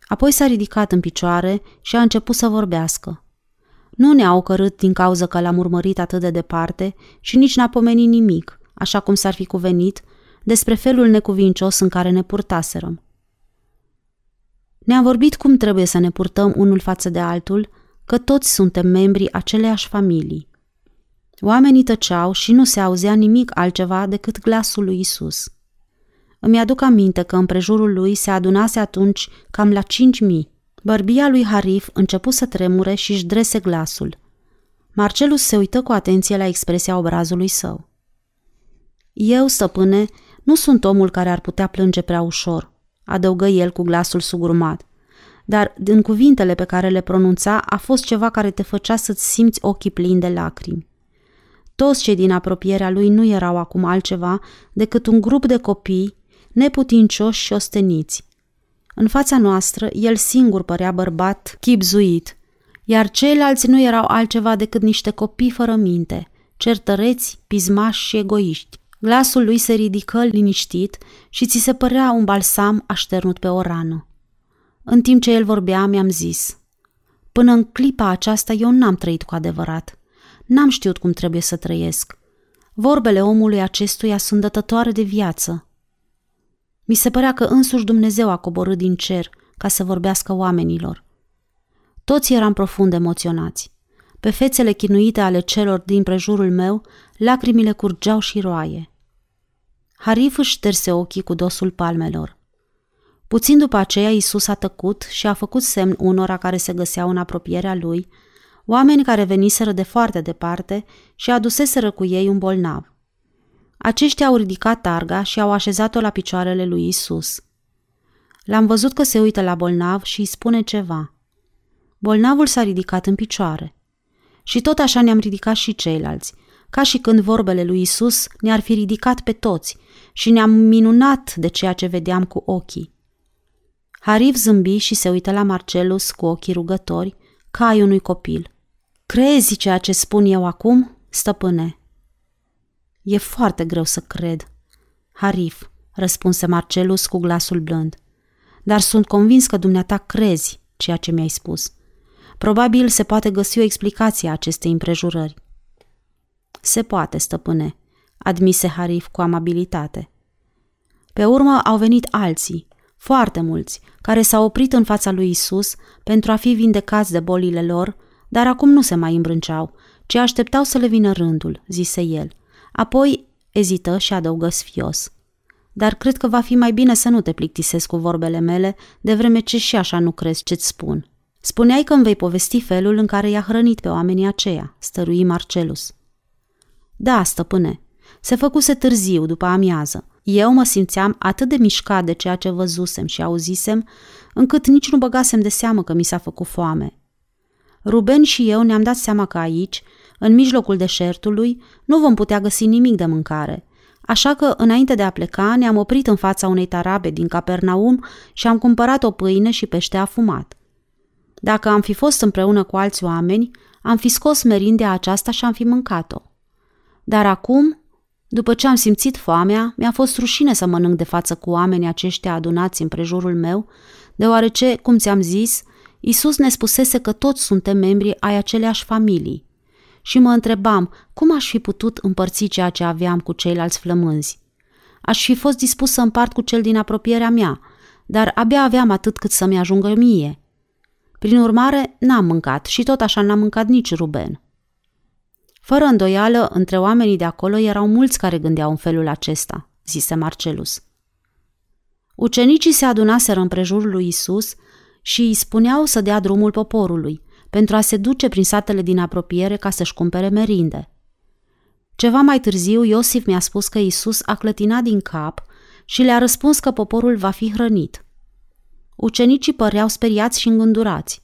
Apoi s-a ridicat în picioare și a început să vorbească. Nu ne-a ocărât din cauza că l-am urmărit atât de departe și nici n-a pomenit nimic, așa cum s-ar fi cuvenit, despre felul necuvincios în care ne purtaserăm. Ne-a vorbit cum trebuie să ne purtăm unul față de altul, că toți suntem membri aceleiași familii. Oamenii tăceau și nu se auzea nimic altceva decât glasul lui Isus. Îmi aduc aminte că împrejurul lui se adunase atunci cam la cinci mii. Bărbia lui Harif începu să tremure și își drese glasul. Marcelus se uită cu atenție la expresia obrazului său. Eu, stăpâne, nu sunt omul care ar putea plânge prea ușor, adăugă el cu glasul sugrumat. Dar din cuvintele pe care le pronunța a fost ceva care te făcea să-ți simți ochii plini de lacrimi. Toți cei din apropierea lui nu erau acum altceva decât un grup de copii neputincioși și osteniți. În fața noastră, el singur părea bărbat, chipzuit, iar ceilalți nu erau altceva decât niște copii fără minte, certăreți, pismași și egoiști. Glasul lui se ridică liniștit și ți se părea un balsam așternut pe o rană. În timp ce el vorbea, mi-am zis, până în clipa aceasta eu n-am trăit cu adevărat. N-am știut cum trebuie să trăiesc. Vorbele omului acestuia sunt dătătoare de viață. Mi se părea că însuși Dumnezeu a coborât din cer ca să vorbească oamenilor. Toți eram profund emoționați. Pe fețele chinuite ale celor din prejurul meu, lacrimile curgeau și roaie. Harif își șterse ochii cu dosul palmelor. Puțin după aceea, Isus a tăcut și a făcut semn unora care se găseau în apropierea lui, oameni care veniseră de foarte departe și aduseseră cu ei un bolnav. Aceștia au ridicat targa și au așezat-o la picioarele lui Isus. L-am văzut că se uită la bolnav și îi spune ceva. Bolnavul s-a ridicat în picioare. Și tot așa ne-am ridicat și ceilalți, ca și când vorbele lui Isus ne-ar fi ridicat pe toți și ne-am minunat de ceea ce vedeam cu ochii. Harif zâmbi și se uită la Marcelus cu ochii rugători, ca ai unui copil. Crezi ceea ce spun eu acum, stăpâne? E foarte greu să cred. Harif, răspunse Marcelus cu glasul blând. Dar sunt convins că dumneata crezi ceea ce mi-ai spus. Probabil se poate găsi o explicație a acestei împrejurări. Se poate, stăpâne, admise Harif cu amabilitate. Pe urmă au venit alții, foarte mulți, care s-au oprit în fața lui Isus pentru a fi vindecați de bolile lor, dar acum nu se mai îmbrânceau, ci așteptau să le vină rândul, zise el. Apoi ezită și adăugă sfios. Dar cred că va fi mai bine să nu te plictisesc cu vorbele mele, de vreme ce și așa nu crezi ce-ți spun. Spuneai că îmi vei povesti felul în care i-a hrănit pe oamenii aceia, stărui Marcelus. Da, stăpâne, se făcuse târziu, după amiază. Eu mă simțeam atât de mișcat de ceea ce văzusem și auzisem, încât nici nu băgasem de seamă că mi s-a făcut foame. Ruben și eu ne-am dat seama că aici, în mijlocul deșertului, nu vom putea găsi nimic de mâncare, așa că, înainte de a pleca, ne-am oprit în fața unei tarabe din Capernaum și am cumpărat o pâine și pește afumat. Dacă am fi fost împreună cu alți oameni, am fi scos merindea aceasta și am fi mâncat-o. Dar acum, după ce am simțit foamea, mi-a fost rușine să mănânc de față cu oamenii aceștia adunați în prejurul meu, deoarece, cum ți-am zis, Isus ne spusese că toți suntem membri ai aceleași familii. Și mă întrebam cum aș fi putut împărți ceea ce aveam cu ceilalți flămânzi. Aș fi fost dispus să împart cu cel din apropierea mea, dar abia aveam atât cât să-mi ajungă mie. Prin urmare, n-am mâncat și tot așa n-am mâncat nici Ruben. Fără îndoială, între oamenii de acolo erau mulți care gândeau în felul acesta, zise Marcelus. Ucenicii se adunaseră împrejurul lui Isus și îi spuneau să dea drumul poporului, pentru a se duce prin satele din apropiere ca să-și cumpere merinde. Ceva mai târziu, Iosif mi-a spus că Isus a clătinat din cap și le-a răspuns că poporul va fi hrănit. Ucenicii păreau speriați și îngândurați.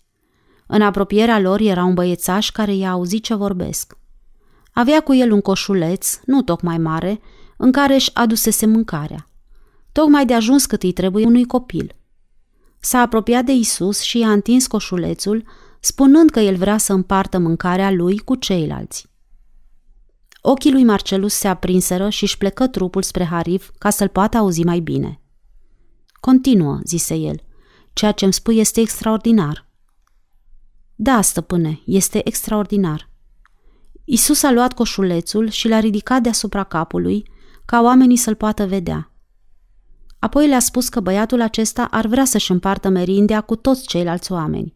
În apropierea lor era un băiețaș care i-a auzit ce vorbesc. Avea cu el un coșuleț, nu tocmai mare, în care își adusese mâncarea. Tocmai de ajuns cât îi trebuie unui copil. S-a apropiat de Isus și i-a întins coșulețul, spunând că el vrea să împartă mâncarea lui cu ceilalți. Ochii lui Marcelus se aprinseră și își plecă trupul spre Harif ca să-l poată auzi mai bine. Continuă, zise el. Ceea ce îmi spui este extraordinar. Da, stăpâne, este extraordinar. Isus a luat coșulețul și l-a ridicat deasupra capului, ca oamenii să-l poată vedea. Apoi le-a spus că băiatul acesta ar vrea să-și împartă merindea cu toți ceilalți oameni.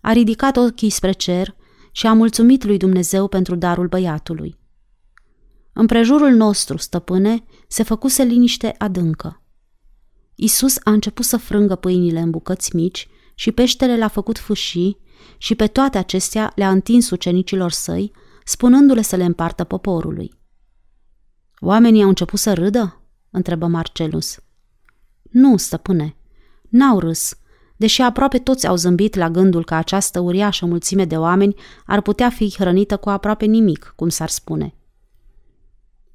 A ridicat ochii spre cer și a mulțumit lui Dumnezeu pentru darul băiatului. În prejurul nostru, stăpâne, se făcuse liniște adâncă. Isus a început să frângă pâinile în bucăți mici și peștele l-a făcut fâșii și pe toate acestea le-a întins ucenicilor săi, spunându-le să le împartă poporului. Oamenii au început să râdă? întrebă Marcelus. Nu, stăpâne, n-au râs, deși aproape toți au zâmbit la gândul că această uriașă mulțime de oameni ar putea fi hrănită cu aproape nimic, cum s-ar spune.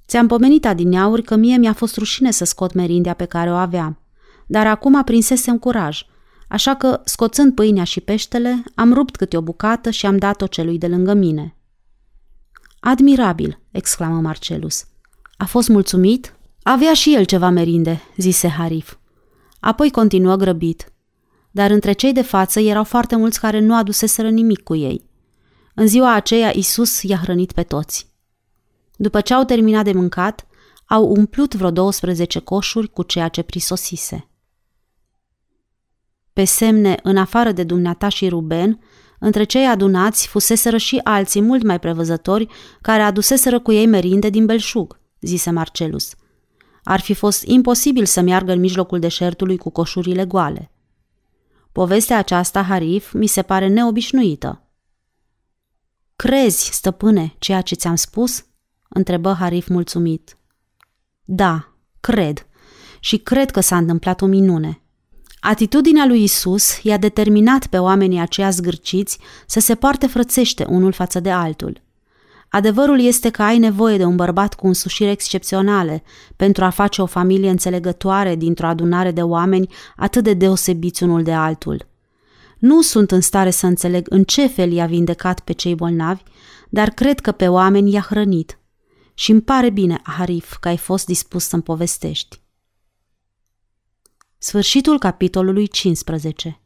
Ți-am pomenit adineauri că mie mi-a fost rușine să scot merindea pe care o aveam, dar acum prinsesem curaj, așa că, scoțând pâinea și peștele, am rupt câte o bucată și am dat-o celui de lângă mine. Admirabil, exclamă Marcelus. A fost mulțumit? Avea și el ceva merinde, zise Harif. Apoi continuă grăbit. Dar între cei de față erau foarte mulți care nu aduseseră nimic cu ei. În ziua aceea Isus i-a hrănit pe toți. După ce au terminat de mâncat, au umplut vreo 12 coșuri cu ceea ce prisosise. Pe semne, în afară de dumneata și Ruben, între cei adunați fuseseră și alții mult mai prevăzători care aduseseră cu ei merinde din belșug, zise Marcelus. Ar fi fost imposibil să meargă în mijlocul deșertului cu coșurile goale. Povestea aceasta, Harif, mi se pare neobișnuită. Crezi, stăpâne, ceea ce ți-am spus? întrebă Harif mulțumit. Da, cred. Și cred că s-a întâmplat o minune. Atitudinea lui Isus i-a determinat pe oamenii aceia zgârciți să se poarte frățește unul față de altul. Adevărul este că ai nevoie de un bărbat cu însușiri excepționale pentru a face o familie înțelegătoare dintr-o adunare de oameni atât de deosebiți unul de altul. Nu sunt în stare să înțeleg în ce fel i-a vindecat pe cei bolnavi, dar cred că pe oameni i-a hrănit. Și îmi pare bine, Harif, că ai fost dispus să-mi povestești. Sfârșitul capitolului 15